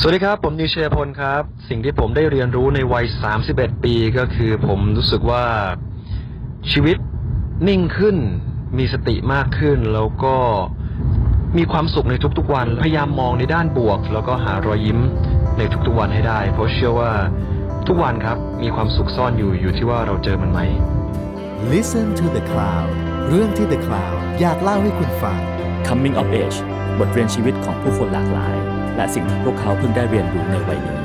สวัสดีครับ ผมนิวเชียพลครับ สิ่งที่ผมได้เรียนรู้ในวัย 31 ปีก็คือผมรู้สึกว่าชีวิตนิ่งขึ้น มีสติมากขึ้น แล้วก็มีความสุขในทุกๆวัน พยายามมองในด้านบวก แล้วก็หารอยยิ้มในทุกๆวันให้ได้ เพราะเชื่อว่าทุกวันครับมีความสุขซ่อนอยู่อยู่ที่ว่าเราเจอมันไหม Listen to the Cloud เรื่องที่ The Cloud อยากเล่าให้คุณฟัง Coming of Age บทเรียนชีวิตของผู้คนหลากหลาย และสิ่งที่พวกเขาเพิ่งได้เรียนรู้ในวัยนี้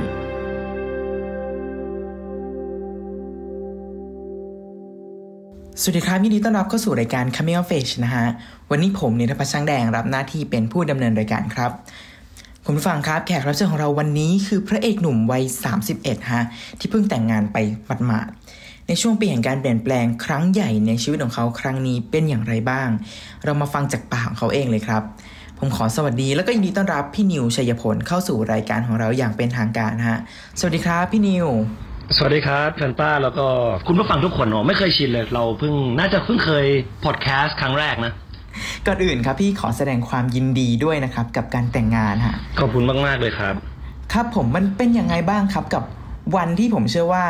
สวัสดีครับยินดีต้อนรับเข้าสู่รายการ Coming of Age นะฮะ วันนี้ผมนิรพัชช่างแดงรับหน้าที่เป็นผู้ดำเนินรายการครับ คุณผู้ฟังครับแขกรับเชิญของเราวันนี้คือพระเอกหนุ่มวัย 31 ฮะ ที่เพิ่งแต่งงานไปหมาดๆในช่วงปีแห่งการเปลี่ยนแปลงครั้งใหญ่ในชีวิตของเขาครั้งนี้เป็นอย่างไรบ้าง เรามาฟังจากปากของเขาเองเลยครับ ผมขอสวัสดีแล้วก็ยินดีต้อนรับพี่นิวชัยพลเข้าสู่รายการของเราอย่างเป็นทางการฮะ สวัสดีครับพี่นิว สวัสดีครับแฟนต้าแล้วก็คุณผู้ฟังทุกคนเนาะไม่เคยชินเลย เราเพิ่งน่าจะเพิ่งเคยพอดแคสต์ครั้งแรกนะก่อนอื่นครับพี่ขอแสดงความยินดีด้วยนะครับ กับการแต่งงานฮะขอบคุณมากๆเลยครับ ครับผมมันเป็นยังไงบ้างครับกับวันที่ผมเชื่อว่า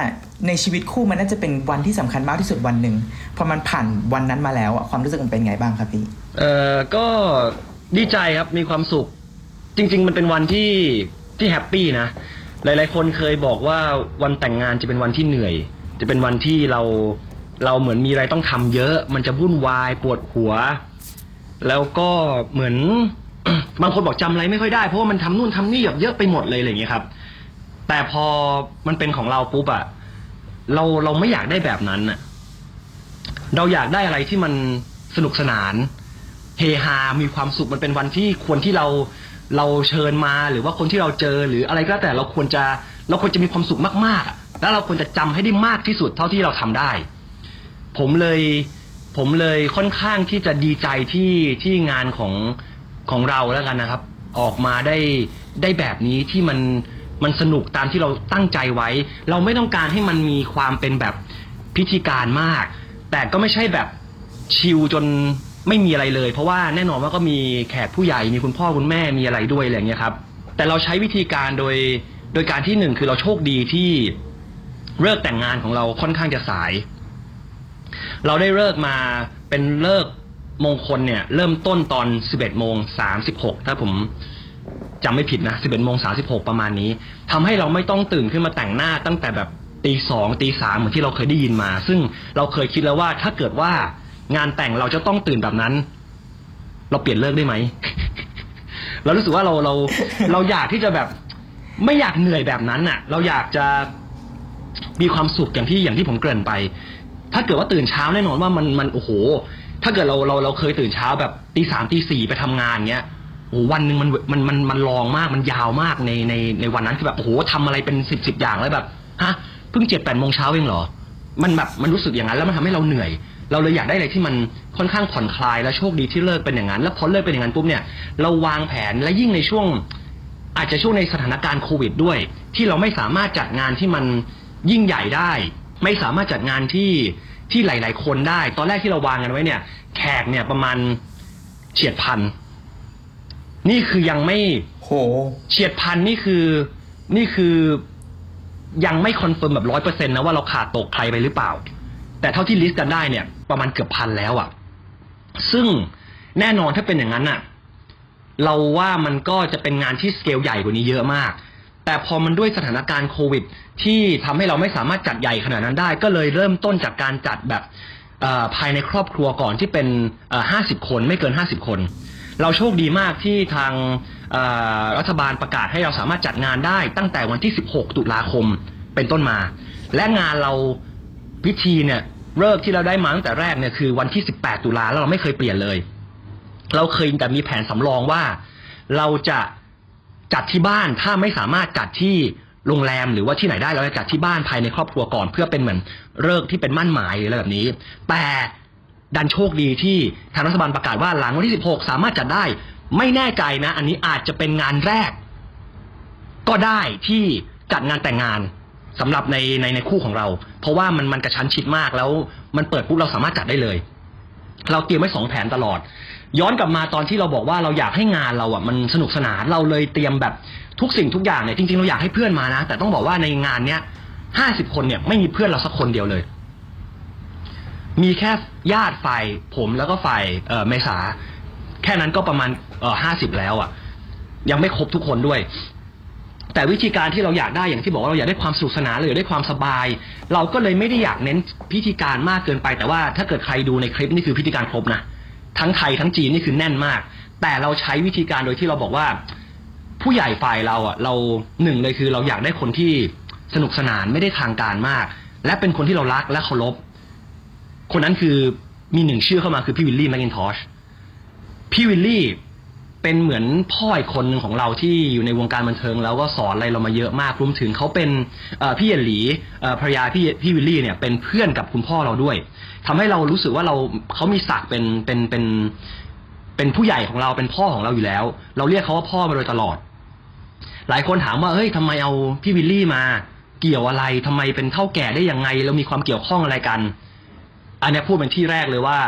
ในชีวิตคู่มันน่าจะเป็นวันที่สำคัญมากที่สุดวันหนึ่งพอมันผ่านวันนั้นมาแล้วอะความรู้สึกมันเป็นไงบ้างครับพี่เอ่อก็ ดีใจครับมีความสุข จริง ๆ มันเป็นวันที่ที่แฮปปี้นะ หลาย ๆ คนเคยบอกว่าวันแต่งงานจะเป็นวันที่เหนื่อย จะเป็นวันที่เราเราเหมือนมีอะไรต้องทำเยอะ มันจะวุ่นวายปวดหัว แล้วก็เหมือน บางคนบอกจำอะไรไม่ค่อยได้เพราะว่ามันทำนู่นทำนี่แบบเยอะไปหมดเลยอะไรอย่างเงี้ยครับ แต่พอมันเป็นของเราปุ๊บอะเราเราไม่อยากได้แบบนั้นอะเราอยากได้อะไรที่มันสนุกสนาน เฮฮา มีความสุขมันเป็นวันที่ควรที่เราเราเชิญมาหรือว่าคนที่เราเจอหรืออะไรก็แล้วแต่เราควรจะเราควรจะมีความสุขมากๆอะแล้วเราควรจะจำให้ได้มากที่สุดเท่าที่เราทำได้ ผมเลยผมเลยค่อนข้างที่จะดีใจที่ที่งานของของเราแล้วกันนะครับ ออกมาได้ได้แบบนี้ที่มันมันสนุกตามที่เราตั้งใจไว้ เราไม่ต้องการให้มันมีความเป็นแบบพิธีการมาก แต่ก็ไม่ใช่แบบชิลจน ไม่มีอะไรเลย เพราะว่าแน่นอนว่าก็มีแขกผู้ใหญ่มีคุณพ่อคุณแม่มีอะไรด้วยอะไรอย่างเงี้ยครับ แต่เราใช้วิธีการโดยโดยการที่หนึ่งคือเราโชคดีที่เลิกแต่งงานของเราค่อนข้างจะสาย เราได้เลิกมาเป็นเลิกมงคลเนี่ย เริ่มต้นตอน 11โมง36 ถ้าผมจำไม่ผิดนะ 11โมง36 ประมาณนี้ทำให้เราไม่ต้องตื่นขึ้นมาแต่งหน้าตั้งแต่แบบตีสองตีสามเหมือนที่เราเคยได้ยินมา ซึ่งเราเคยคิดแล้วว่าถ้าเกิดว่า งานแต่งเราจะต้องตื่นแบบนั้น เราเปลี่ยนเลิกได้ไหม เรารู้สึกว่าเราเราเราอยากที่จะแบบ ไม่อยากเหนื่อยแบบนั้นน่ะ เราอยากจะมีความสุขอย่างที่อย่างที่ผมเกริ่นไป ถ้าเกิดว่าตื่นเช้าแน่นอนว่ามันมันโอ้โห ถ้าเกิดเราเราเราเคยตื่นเช้าแบบตีสามตีสี่ไปทำงานเงี้ยโอ้วันหนึ่งมันมันมันมันลองมากมันยาวมากในในในวันนั้นคือแบบโอ้โหทำอะไรเป็นสิบสิบอย่างแล้วแบบฮะเพิ่งเจ็ดแปดโมงเช้าเองเหรอ มันแบบมันรู้สึกอย่างนั้นแล้วมันทำให้เราเหนื่อย เราเลยอยากได้อะไรที่มันค่อนข้างผ่อนคลายและโชคดีที่เลิกเป็นอย่างนั้น แล้วพอเลิกเป็นอย่างนั้นปุ๊บเนี่ยเราวางแผนและยิ่งในช่วง อาจจะช่วงในสถานการณ์โควิดด้วย ที่เราไม่สามารถจัดงานที่มันยิ่งใหญ่ได้ ไม่สามารถจัดงานที่ที่หลาย ๆ คนได้ ตอนแรกที่เราวางกันไว้เนี่ย แขกเนี่ยประมาณเฉียดพันนี่คือยังไม่โหเฉียดพันนี่คือนี่คือยังไม่ confirm แบบร้อยเปอร์เซ็นต์นะว่าเราขาดตกใครไปหรือเปล่า แต่เท่าที่ list กันได้เนี่ย ประมาณเกือบพันแล้วอะ่ะ ซึ่งแน่นอนถ้าเป็นอย่างนั้นอะ เราว่ามันก็จะเป็นงานที่สเกลใหญ่กว่านี้เยอะมาก แต่พอมันด้วยสถานการณ์โควิด ที่ทำให้เราไม่สามารถจัดใหญ่ขนาดนั้นได้ ก็เลยเริ่มต้นจากการจัดแบบภายในครอบครัวก่อนที่เป็นห้าสิบคนไม่เกินห้าสิบคน เราโชคดีมากที่ทางรัฐบาลประกาศให้เราสามารถจัดงานได้ตั้งแต่วันที่ 16 ตุลาคมเป็นต้นมา และงานเรา พิธีเนี่ยเลิกที่เราได้มาตั้งแต่แรกเนี่ยคือวันที่ 18 ตุลาแล้วเราไม่เคยเปลี่ยนเลย เราเคยแต่มีแผนสำรองว่า เราจะจัดที่บ้านถ้าไม่สามารถจัดที่โรงแรมหรือว่าที่ไหนได้เราจะจัดที่บ้านภายในครอบครัวก่อน เพื่อเป็นเหมือนเลิกที่เป็นมั่นหมายออะไรแบบนี้ แต่ดันโชคดีที่ทางรัฐบาลประกาศว่าหลังวันที่ 16 สามารถจัดได้ ไม่แน่ใจนะ อันนี้อาจจะเป็นงานแรก ก็ได้ที่จัดงานแต่งงาน สำหรับในในในคู่ของเรา เพราะว่ามันมันกระชั้นชิดมากแล้วมันเปิดปุ๊บเราสามารถจัดได้เลย เราเตรียมไว้สองแผนตลอด ย้อนกลับมาตอนที่เราบอกว่าเราอยากให้งานเราอะมันสนุกสนานเราเลยเตรียมแบบทุกสิ่งทุกอย่างเนี่ยจริงๆเราอยากให้เพื่อนมานะแต่ต้องบอกว่าในงานเนี้ยห้าสิบคนเนี่ยไม่มีเพื่อนเราสักคนเดียวเลย มีแค่ญาติฝ่ายผมแล้วก็ฝ่ายเออเมษา แค่นั้นก็ประมาณห้าสิบแล้วอะ ยังไม่ครบทุกคนด้วย แต่วิธีการที่เราอยากได้อย่างที่บอกว่าเราอยากได้ความสนุกสนานเราอยากได้ความสบาย เราก็เลยไม่ได้อยากเน้นพิธีการมากเกินไป แต่ว่าถ้าเกิดใครดูในคลิปนี่คือพิธีการครบนะทั้งไทยทั้งจีนนี่คือแน่นมาก แต่เราใช้วิธีการโดยที่เราบอกว่า ผู้ใหญ่ฝ่ายเราอะเราหนึ่งเลยคือเราอยากได้คนที่สนุกสนานไม่ได้ทางการมาก และเป็นคนที่เรารักและเคารพคนนั้นคือมีหนึ่งชื่อเข้ามาคือพี่วิลลี่แมคกินทอชพี่วิลลี่ เป็นเหมือนพ่ออีกคนหนึ่งของเราที่อยู่ในวงการบันเทิงแล้วก็สอนอะไรเรามาเยอะมากรวมถึงเขาเป็นพี่เยนหลีภรรยาพี่พี่วิลลี่เนี่ยเป็นเพื่อนกับคุณพ่อเราด้วยทำให้เรารู้สึกว่าเราเขามีศักดิ์เป็นเป็นเป็นเป็นผู้ใหญ่ของเราเป็นพ่อของเราอยู่แล้ว เราเรียกเขาว่าพ่อมาโดยตลอด หลายคนถามว่าเฮ้ยทำไมเอาพี่วิลลี่มาเกี่ยวอะไรทำไมเป็นเถ้าแก่ได้ยังไงแล้วมีความเกี่ยวข้องอะไรกัน อันนี้พูดเป็นที่แรกเลยว่า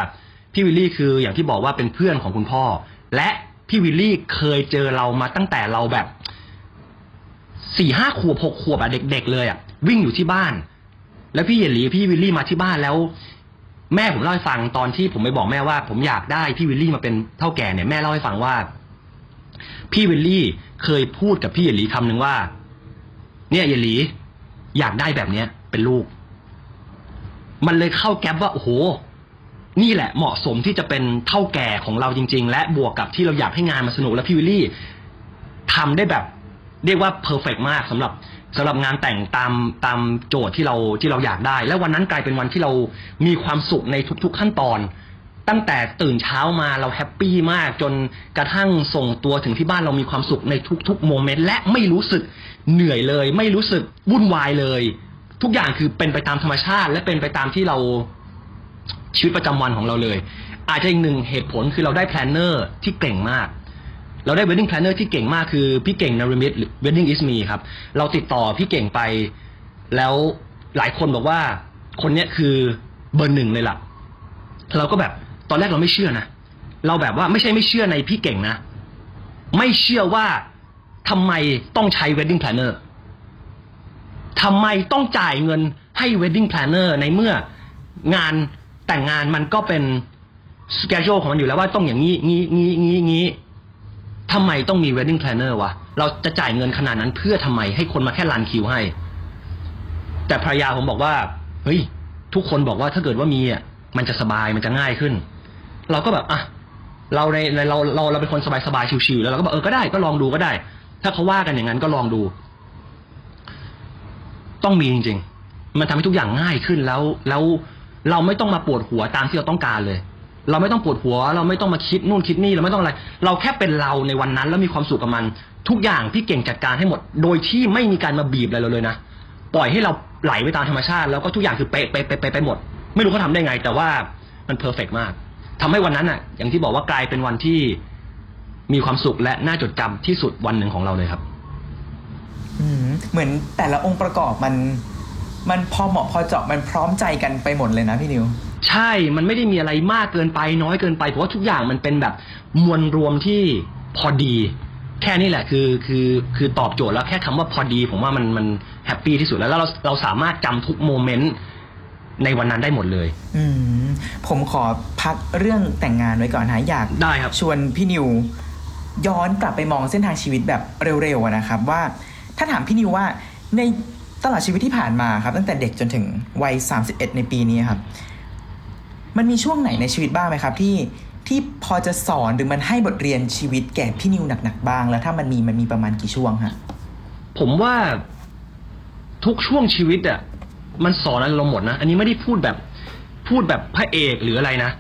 พี่วิลลี่คืออย่างที่บอกว่าเป็นเพื่อนของคุณพ่อ และ พี่วิลลี่เคยเจอเรามาตั้งแต่เราแบบสี่ห้าขวบหกขวบอะเด็ก ๆ เลยอะวิ่งอยู่ที่บ้าน แล้วพี่เยลีพี่วิลลี่มาที่บ้านแล้ว แม่ผมเล่าให้ฟังตอนที่ผมไปบอกแม่ว่า ผมอยากได้พี่วิลลี่มาเป็นเถ้าแก่เนี่ยแม่เล่าให้ฟังว่า พี่วิลลี่เคยพูดกับพี่เยลีคำหนึ่งว่า เนี่ยเยลีอยากได้แบบเนี้ย เป็นลูก มันเลยเข้าแก๊ปว่าโอ้โห นี่แหละเหมาะสมที่จะเป็นเถ้าแก่ของเราจริง ๆ และบวกกับที่เราอยากให้งานมันสนุกและพี่วิลลี่ทำได้แบบ เรียกว่า perfect มากสำหรับสำหรับงานแต่งตามตามโจทย์ที่เราที่เราอยากได้ และวันนั้นกลายเป็นวันที่เรามีความสุขในทุก ๆขั้นตอน ตั้งแต่ตื่นเช้ามาเรา happy มากจนกระทั่งส่งตัวถึงที่บ้านเรามีความสุขในทุกๆ moment และไม่รู้สึกเหนื่อยเลย ไม่รู้สึกวุ่นวายเลย ทุกอย่างคือเป็นไปตามธรรมชาติ และเป็นไปตามที่เรา ชีวิตประจำวันของเราเลย อาจจะอีกหนึ่งเหตุผลคือเราได้ planner ที่เก่งมาก เราได้ wedding planner ที่เก่งมากคือพี่เก่งเนรมิตหรือ wedding is me ครับ เราติดต่อพี่เก่งไป แล้วหลายคนบอกว่าคนเนี้ยคือเบอร์หนึ่งเลยล่ะ เราก็แบบตอนแรกเราไม่เชื่อนะ เราแบบว่าไม่ใช่ไม่เชื่อในพี่เก่งนะ ไม่เชื่อว่าทำไมต้องใช้ wedding planner ทำไมต้องจ่ายเงินให้ wedding planner ในเมื่องาน แต่งงานมันก็เป็นสเกจ e ของมันอยู่แล้วว่าต้องอย่างนี้งี้งี้งี้งี้ทำไมต้องมี wedding planner วะ เราจะจ่ายเงินขนาดนั้นเพื่อทำไมให้คนมาแค่รันคิวให้ แต่ภรรยาผมบอกว่า เฮ้ย ทุกคนบอกว่าถ้าเกิดว่ามีอะมันจะสบายมันจะง่ายขึ้น เราก็แบบอะเราในในเราเราเราเป็นคนสบายสบายชิวๆแล้วเราก็บอกเออก็ได้ก็ลองดูก็ได้ ถ้าเขาว่ากันอย่างนั้นก็ลองดู ต้องมีจริง ๆ มันทำให้ทุกอย่างง่ายขึ้นแล้วแล้ว เราไม่ต้องมาปวดหัวตามที่เราต้องการเลย เราไม่ต้องปวดหัว เราไม่ต้องมาคิดนู่นคิดนี่เราไม่ต้องอะไร เราแค่เป็นเราในวันนั้น แล้วมีความสุขกับมัน ทุกอย่างพี่เก่งจัดการให้หมด โดยที่ไม่มีการมาบีบอะไรเราเลยนะปล่อยให้เราไหลไปตามธรรมชาติ แล้วก็ทุกอย่างคือเป๊ะเป๊ะเป๊ะเป๊ะไปหมด ไม่รู้เขาทำได้ไง แต่ว่ามันเพอร์เฟกมากทำให้วันนั้นอะ อย่างที่บอกว่ากลายเป็นวันที่มีความสุขและน่าจดจำที่สุดวันหนึ่งของเราเลยครับเหมือนแต่ละองค์ประกอบมัน มันพอเหมาะพอเจาะมันพร้อมใจกันไปหมดเลยนะพี่นิว ใช่มันไม่ได้มีอะไรมากเกินไปน้อยเกินไปเพราะว่าทุกอย่างมันเป็นแบบมวลรวมที่พอดี แค่นี้แหละคือคือคือตอบโจทย์แล้วแค่คำว่าพอดี ผมว่ามันมัน happy ที่สุดแล้วแล้วเราเราสามารถจำทุก moment ในวันนั้นได้หมดเลย อืมผมขอพักเรื่องแต่งงานไว้ก่อนนะอยาก ได้ครับ ชวนพี่นิว ย้อนกลับไปมองเส้นทางชีวิตแบบเร็วๆอะนะครับ ว่าถ้าถามพี่นิวว่าใน ตลอดชีวิตที่ผ่านมาครับ ตั้งแต่เด็กจนถึงวัย 31 ในปีนี้ครับ มันมีช่วงไหนในชีวิตบ้างไหมครับ ที่ที่พอจะสอนหรือมันให้บทเรียนชีวิตแก่พี่นิวหนักๆบ้าง แล้วถ้ามันมีมันมีประมาณกี่ช่วงฮะผมว่าทุกช่วงชีวิตอะมันสอนอะไรเราหมดนะ อันนี้ไม่ได้พูดแบบพูดแบบพระเอกหรืออะไรนะ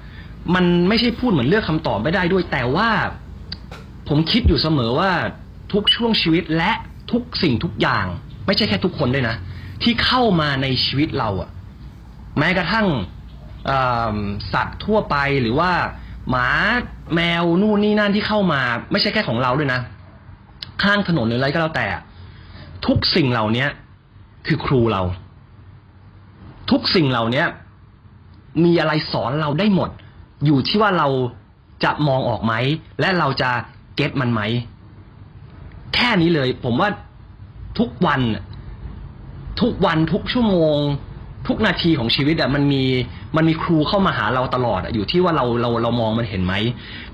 มันไม่ใช่พูดเหมือนเลือกคำตอบไม่ได้ด้วย แต่ว่าผมคิดอยู่เสมอว่าทุกช่วงชีวิตและทุกสิ่งทุกอย่าง ไม่ใช่แค่ทุกคนด้วยนะ ที่เข้ามาในชีวิตเราอะแม้กระทั่งสัตว์ทั่วไปหรือว่าหมาแมวนู่นนี่นั่นที่เข้ามา ไม่ใช่แค่ของเราด้วยนะ ข้างถนนหรืออะไรก็แล้วแต่ ทุกสิ่งเหล่านี้คือครูเรา ทุกสิ่งเหล่านี้มีอะไรสอนเราได้หมด อยู่ที่ว่าเราจะมองออกไหม และเราจะเก็ตมันไหม แค่นี้เลย ผมว่า ทุกวัน ทุกวันทุกชั่วโมง ทุกนาทีของชีวิตอะมันมีมันมีครูเข้ามาหาเราตลอดอะอยู่ที่ว่าเราเราเรามองมันเห็นไหม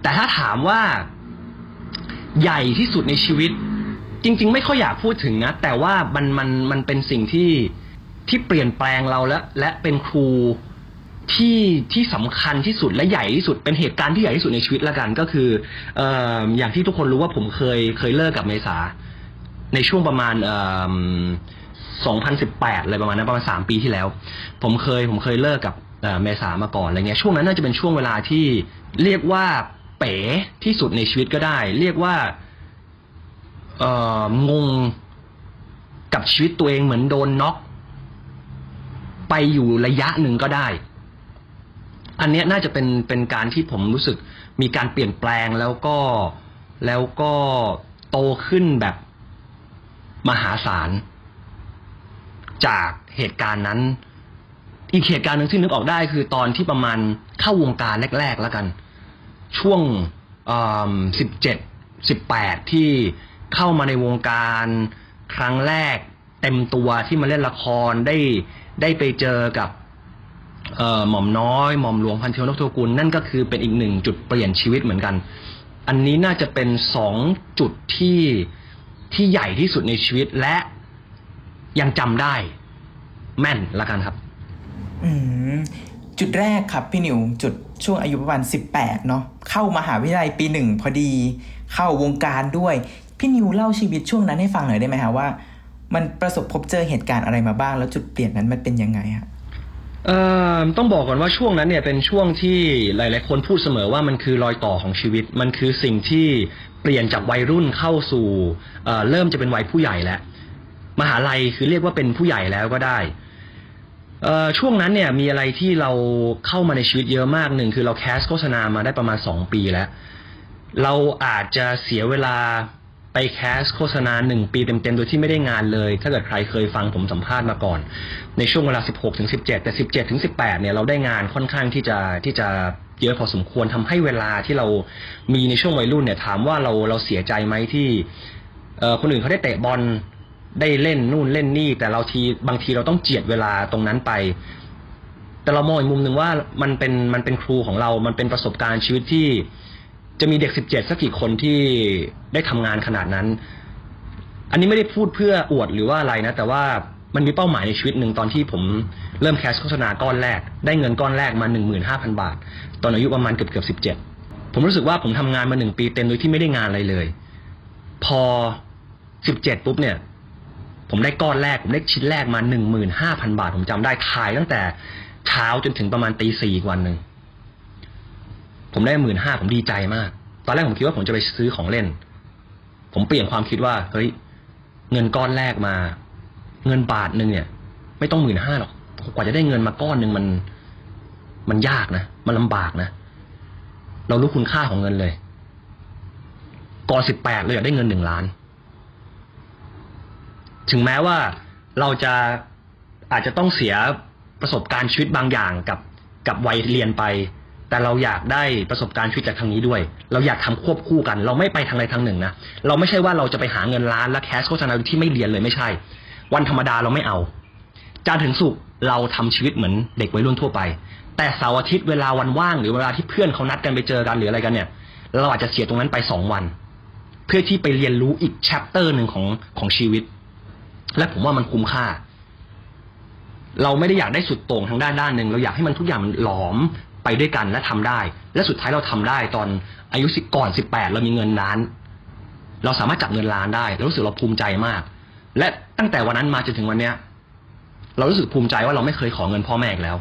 แต่ถ้าถามว่าใหญ่ที่สุดในชีวิต จริง ๆ ไม่ค่อยอยากพูดถึงนะ แต่ว่ามันมันมันเป็นสิ่งที่ที่เปลี่ยนแปลงเราและและเป็นครูที่ที่สำคัญที่สุดและใหญ่ที่สุดเป็นเหตุการณ์ที่ใหญ่ที่สุดในชีวิตละกันก็คือเอ่ออย่างที่ทุกคนรู้ว่าผมเคยเคยเลิกกับเมษา ในช่วงประมาณเอ่อ2018อะไรประมาณนั้นประมาณสามปีที่แล้ว ผมเคยผมเคยเลิกกับเอ่อเมษามาก่อนอะไรเงี้ยช่วงนั้นน่าจะเป็นช่วงเวลาที่เรียกว่าเป๋ที่สุดในชีวิตก็ได้ เรียกว่าเอ่องงกับชีวิตตัวเองเหมือนโดนน็อกไปอยู่ระยะหนึ่งก็ได้ อันเนี้ยน่าจะเป็นเป็นการที่ผมรู้สึกมีการเปลี่ยนแปลงแล้วก็แล้วก็โตขึ้นแบบ มหาศาล จากเหตุการณ์นั้น อีกเหตุการณ์หนึ่งที่นึกออกได้คือตอนที่ประมาณเข้าวงการแรก ๆ แล้วกัน ช่วงสิบเจ็ดสิบแปดที่เข้ามาในวงการครั้งแรกเต็มตัวที่มาเล่นละครได้ได้ไปเจอกับหม่อมน้อย หม่อมหลวงพันเทวนกทวกุลนั่นก็คือเป็นอีกหนึ่งจุดเปลี่ยนชีวิตเหมือนกัน อันนี้น่าจะเป็นสองจุดที่ ที่ใหญ่ที่สุดในชีวิตและยังจำได้ แม่นละกันครับ อืมจุดแรกครับพี่นิวจุดช่วงอายุประมาณ 18 เนาะเข้ามหาวิทยาลัยปีหนึ่งพอดี เข้าวงการด้วย พี่นิวเล่าชีวิตช่วงนั้นให้ฟังหน่อยได้ไหมฮะว่า มันประสบพบเจอเหตุการณ์อะไรมาบ้าง แล้วจุดเปลี่ยนนั้นมันเป็นยังไงฮะ เอ่อต้องบอกก่อนว่าช่วงนั้นเนี่ยเป็นช่วงที่หลาย ๆ คนพูดเสมอว่ามันคือรอยต่อของชีวิต มันคือสิ่งที่เปลี่ยนจากวัยรุ่นเข้าสู่เอ่อเริ่มจะเป็นวัยผู้ใหญ่แล้วมหาลัยคือเรียกว่าเป็นผู้ใหญ่แล้วก็ได้เอ่อช่วงนั้นเนี่ยมีอะไรที่เราเข้ามาในชีวิตเยอะมากหนึ่งคือเราแคสโฆษณามาได้ประมาณสองปีแล้ว เราอาจจะเสียเวลา ไปแคสโฆษณาหนึ่งปีเต็มๆ โดยที่ไม่ได้งานเลย ถ้าเกิดใครเคยฟังผมสัมภาษณ์มาก่อน ในช่วงเวลา 16ถึง17 แต่ 17ถึง18 เนี่ยเราได้งานค่อนข้างที่จะที่จะเยอะพอสมควรทำให้เวลาที่เรามีในช่วงวัยรุ่นเนี่ยถามว่าเราเราเสียใจไหมที่คนอื่นเขาได้เตะบอลได้เล่นนู่นเล่นนี่ แต่เราทีบางทีเราต้องเจียดเวลาตรงนั้นไป แต่เรามองอีกมุมหนึ่งว่ามันเป็นมันเป็นครูของเรา มันเป็นประสบการณ์ชีวิตที่ จะมีเด็กสิบเจ็ดสักกี่คนที่ได้ทำงานขนาดนั้น อันนี้ไม่ได้พูดเพื่ออวดหรือว่าอะไรนะ แต่ว่ามันมีเป้าหมายในชีวิตหนึ่งตอนที่ผมเริ่มแคสโฆษณาก้อนแรก ได้เงินก้อนแรกมาหนึ่งหมื่นห้าพันบาท ตอนอายุประมาณเกือบเกือบสิบเจ็ดผมรู้สึกว่าผมทำงานมาหนึ่งปีเต็มโดยที่ไม่ได้งานอะไรเลย พอสิบเจ็ดปุ๊บเนี่ย ผมได้ก้อนแรก ผมได้ชิ้นแรกมาหนึ่งหมื่นห้าพันบาท ผมจำได้ถ่ายตั้งแต่เช้าจนถึงประมาณตีสี่อีกวันหนึ่ง ผมได้หมื่นห้าผมดีใจมาก ตอนแรกผมคิดว่าผมจะไปซื้อของเล่น ผมเปลี่ยนความคิดว่าเฮ้ยเงินก้อนแรกมา เงินบาทหนึ่งเนี่ย ไม่ต้องหมื่นห้าหรอกกว่าจะได้เงินมาก้อนหนึ่งมัน มันยากนะมันลำบากนะเรารู้คุณค่าของเงินเลย ก่อนสิบแปดเลยอยากได้เงินหนึ่งล้าน ถึงแม้ว่าเราจะอาจจะต้องเสียประสบการณ์ชีวิตบางอย่างกับกับวัยเรียนไป แต่เราอยากได้ประสบการณ์ชีวิตจากทางนี้ด้วย เราอยากทำควบคู่กัน เราไม่ไปทางใดทางหนึ่งนะ เราไม่ใช่ว่าเราจะไปหาเงินล้านและแคสโฆษณาที่ไม่เรียนเลยไม่ใช่ วันธรรมดาเราไม่เอา จานถึงสุกเราทำชีวิตเหมือนเด็กวัยรุ่นทั่วไป แต่เสาร์อาทิตย์เวลาวันว่างหรือเวลาที่เพื่อนเขานัดกันไปเจอกันหรืออะไรกันเนี่ย เราอาจจะเสียตรงนั้นไปสองวัน เพื่อที่ไปเรียนรู้อีกแชปเตอร์หนึ่งของของชีวิต และผมว่ามันคุ้มค่าเราไม่ได้อยากได้สุดโต่งทางด้านด้านหนึ่งเราอยากให้มันทุกอย่างมันหลอม ไปด้วยกันและทำได้ และสุดท้ายเราทำได้ตอนอายุสิก่อนสิบแปดเรามีเงินล้าน เราสามารถจับเงินล้านได้แล้วรู้สึกเราภูมิใจมาก และตั้งแต่วันนั้นมาจนถึงวันเนี้ย เรารู้สึกภูมิใจว่าเราไม่เคยขอเงินพ่อแม่อีกแล้ว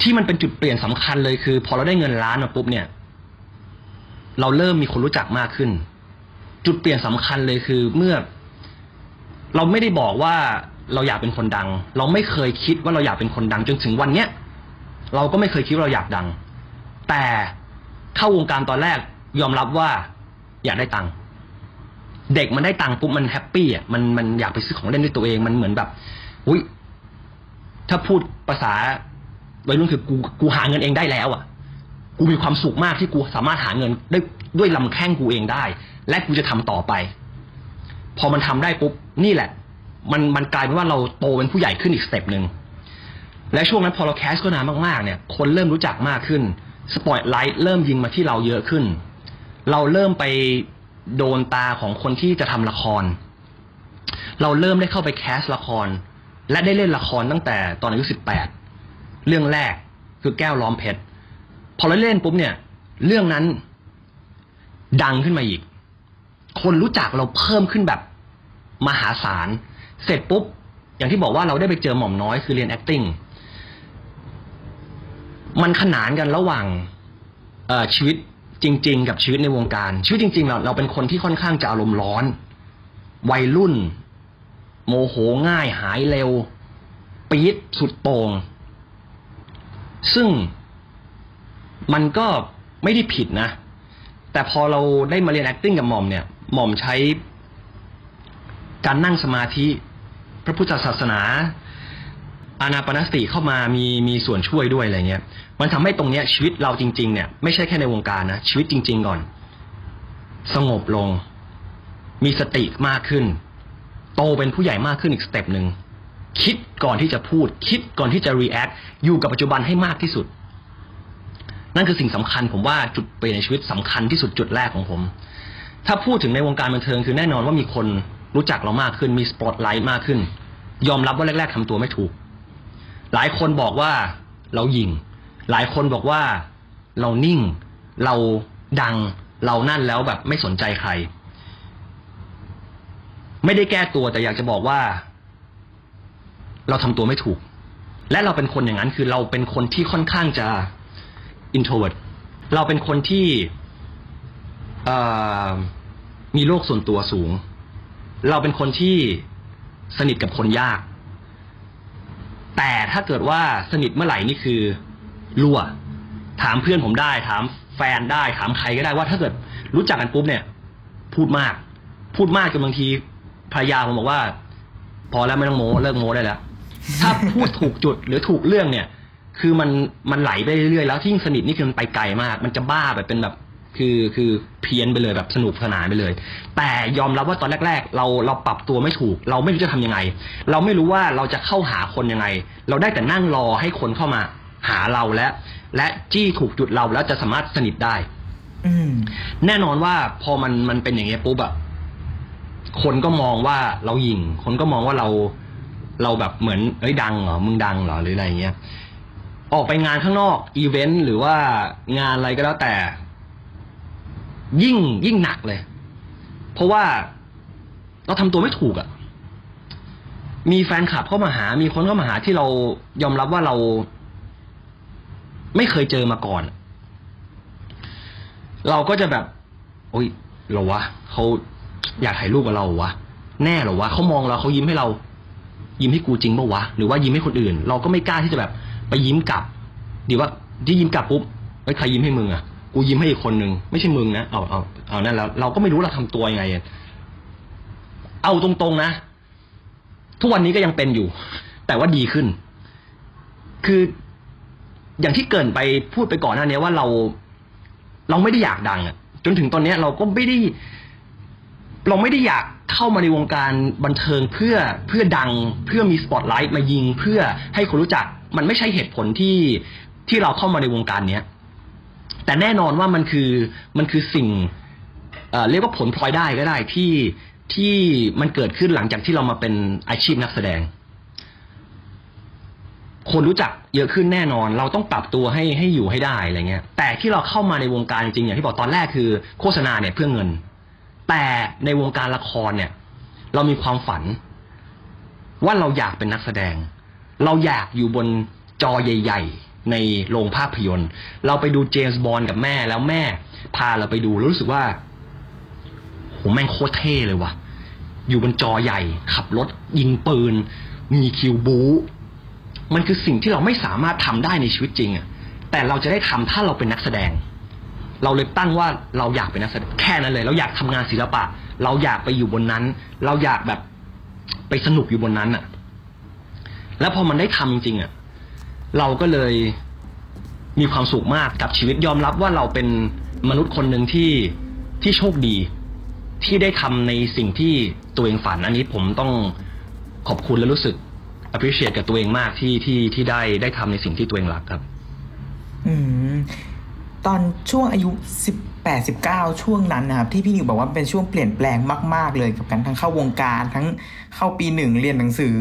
ที่มันเป็นจุดเปลี่ยนสำคัญเลยคือ พอเราได้เงินล้านมาปุ๊บเนี่ย เราเริ่มมีคนรู้จักมากขึ้น จุดเปลี่ยนสำคัญเลยคือเมื่อ เราไม่ได้บอกว่า เราอยากเป็นคนดัง เราไม่เคยคิดว่าเราอยากเป็นคนดังจนถึงวันเนี้ยเราก็ไม่เคยคิดว่าเราอยากดัง แต่เข้าวงการตอนแรกยอมรับว่าอยากได้ตังค์เด็กมันได้ตังค์ปุ๊บมันแฮปปี้อะมันมันอยากไปซื้อของเล่นด้วยตัวเองมันเหมือนแบบอุ้ยถ้าพูดภาษาวัยรุ่นคือกูกูหาเงินเองได้แล้ว อะ กูมีความสุขมากที่กูสามารถหาเงินได้ด้วยลำแข้งกูเองได้ และกูจะทำต่อไป พอมันทำได้ปุ๊บนี่แหละ มันมันกลายเป็นว่าเราโตเป็นผู้ใหญ่ขึ้นอีก step หนึ่งและช่วงนั้นพอเรา cast งานมากๆเนี่ยคนเริ่มรู้จักมากขึ้นสปอตไลท์เริ่มยิงมาที่เราเยอะขึ้น เราเริ่มไปโดนตาของคนที่จะทำละคร เราเริ่มได้เข้าไปแคสละคร และได้เล่นละครตั้งแต่ตอนอายุสิบแปดเรื่องแรกคือแก้วล้อมเพชรพอเราเล่นปุ๊บเนี่ย เรื่องนั้นดังขึ้นมาอีก คนรู้จักเราเพิ่มขึ้นแบบมหาศาล เสร็จปุ๊บ อย่างที่บอกว่าเราได้ไปเจอหม่อมน้อยคือเรียน acting มันขนานกันระหว่างชีวิตจริง ๆ กับชีวิตในวงการ ชีวิตจริง ๆ เราเราเป็นคนที่ค่อนข้างจะอารมณ์ร้อน วัยรุ่น โมโหง่ายหายเร็ว ปี๊ดสุดโต่งซึ่งมันก็ไม่ได้ผิดนะ แต่พอเราได้มาเรียน acting กับหม่อมเนี่ย หม่อมใช้การนั่งสมาธิ พระพุทธศาสนาอานาปนสติเข้ามามีมีส่วนช่วยด้วยอะไรเงี้ย มันทำให้ตรงเนี้ยชีวิตเราจริง ๆ เนี่ยไม่ใช่แค่ในวงการนะชีวิตจริง ๆ ก่อน สงบลง มีสติมากขึ้น โตเป็นผู้ใหญ่มากขึ้นอีก step หนึ่งคิดก่อนที่จะพูด คิดก่อนที่จะ react อยู่กับปัจจุบันให้มากที่สุด นั่นคือสิ่งสำคัญผมว่าจุดเปลี่ยนในชีวิตสำคัญที่สุดจุดแรกของผม ถ้าพูดถึงในวงการบันเทิงคือแน่นอนว่ามีคน รู้จักเรามากขึ้นมีสปอตไลท์มากขึ้น ยอมรับว่าแรก ๆทำตัวไม่ถูก หลายคนบอกว่าเราหยิง หลายคนบอกว่าเรานิ่ง เราดัง เรานั่นแล้วแบบไม่สนใจใคร ไม่ได้แก้ตัวแต่อยากจะบอกว่า เราทำตัวไม่ถูก และเราเป็นคนอย่างนั้นคือเราเป็นคนที่ค่อนข้างจะ introvert เราเป็นคนที่มีโลกส่วนตัวสูง เราเป็นคนที่สนิทกับคนยาก แต่ถ้าเกิดว่าสนิทเมื่อไหร่นี่คือรั่ว ถามเพื่อนผมได้ ถามแฟนได้ ถามใครก็ได้ว่าถ้าเกิดรู้จักกันปุ๊บเนี่ย พูดมาก พูดมากจนบางทีภรรยาผมบอกว่า พอแล้วไม่ต้องโม้เลิกโม้ได้แล้วถ้าพูดถูกจุดหรือถูกเรื่องเนี่ย คือมันมันไหลไปเรื่อยๆแล้วที่สนิทนี่คือมันไปไกลมาก มันจะบ้าแบบเป็นแบบ คือคือเพี้ยนไปเลยแบบสนุกสนานไปเลย แต่ยอมรับว่าตอนแรก ๆ เราเราปรับตัวไม่ถูก เราไม่รู้จะทำยังไง เราไม่รู้ว่าเราจะเข้าหาคนยังไง เราได้แต่นั่งรอให้คนเข้ามาหาเราและ และจี้ถูกจุดเราแล้วจะสามารถสนิทได้ อืม แน่นอนว่าพอมันมันเป็นอย่างเงี้ยปุ๊บอะคนก็มองว่าเราหยิงคนก็มองว่าเราเราแบบเหมือนเอ้ยดังเหรอมึงดังเหรอหรืออะไรเงี้ย ออกไปงานข้างนอกอีเวนต์หรือว่างานอะไรก็แล้วแต่ ยิ่งยิ่งหนักเลย เพราะว่าเราทำตัวไม่ถูกอะมีแฟนคลับเข้ามาหา มีคนเข้ามาหาที่เรายอมรับว่าเรา ไม่เคยเจอมาก่อน เราก็จะแบบ โอ๊ยเหรอวะเขาอยากถ่ายรูปกับเราวะแน่หรอวะเขามองเราเขายิ้มให้เรา ยิ้มให้กูจริงปะวะหรือว่ายิ้มให้คนอื่น เราก็ไม่กล้าที่จะแบบ ไปยิ้มกลับดีว่าที่ยิ้มกลับปุ๊บเฮ้ยใครยิ้มให้มึงอะ กูยิ้มให้อีกคนนึงไม่ใช่มึงนะเอาเอาเอานั่นแล้วเราก็ไม่รู้เราทำตัวยังไงเอาตรงๆนะทุกวันนี้ก็ยังเป็นอยู่ แต่ว่าดีขึ้น คืออย่างที่เกินไปพูดไปก่อนหน้านี้ว่าเราเราไม่ได้อยากดังอะจนถึงตอนเนี้ยเราก็ไม่ได้ เราไม่ได้อยากเข้ามาในวงการบันเทิงเพื่อเพื่อดังเพื่อมีสปอตไลท์มายิงเพื่อให้คนรู้จัก มันไม่ใช่เหตุผลที่ที่เราเข้ามาในวงการเนี้ย แต่แน่นอนว่ามันคือมันคือสิ่งเเรียกว่าผลพลอยได้ก็ได้ที่ที่มันเกิดขึ้นหลังจากที่เรามาเป็นอาชีพนักแสดง คนรู้จักเยอะขึ้นแน่นอน เราต้องปรับตัวให้ให้อยู่ให้ได้อะไรเงี้ย แต่ที่เราเข้ามาในวงการจริงๆอย่างที่บอกตอนแรกคือโฆษณาเนี่ยเพื่อเงิน แต่ในวงการละครเนี่ย เรามีความฝัน ว่าเราอยากเป็นนักแสดง เราอยากอยู่บนจอใหญ่ ๆ ในโรงภาพยนตร์ เราไปดูเจมส์บอลกับแม่แล้วแม่พาเราไปดูแล้วรู้สึกว่าโหแม่งโคตรเท่เลยว่ะ อยู่บนจอใหญ่ ขับรถยิงปืน มีคิวบูมันคือสิ่งที่เราไม่สามารถทำได้ในชีวิตจริงอะแต่เราจะได้ทำถ้าเราเป็นนักแสดง เราเลยตั้งว่าเราอยากเป็นนักแสดงแค่นั้นเลย เราอยากทำงานศิลปะ เราอยากไปอยู่บนนั้น เราอยากแบบไปสนุกอยู่บนนั้นอะแล้วพอมันได้ทำจริงๆอะ เราก็เลยมีความสุขมากกับชีวิตยอมรับว่าเราเป็นมนุษย์คนหนึ่งที่ที่โชคดี ที่ได้ทำในสิ่งที่ตัวเองฝัน อันนี้ผมต้องขอบคุณและรู้สึก appreciate กับตัวเองมากที่ที่ที่ได้ได้ทำในสิ่งที่ตัวเองรักครับ อืมตอนช่วงอายุสิบแปดสิบเก้าช่วงนั้นนะครับ ที่พี่นิวบอกว่าเป็นช่วงเปลี่ยนแปลงมาก ๆ เลยกับการทั้งเข้าวงการทั้งเข้าปีหนึ่งเรียนหนังสือ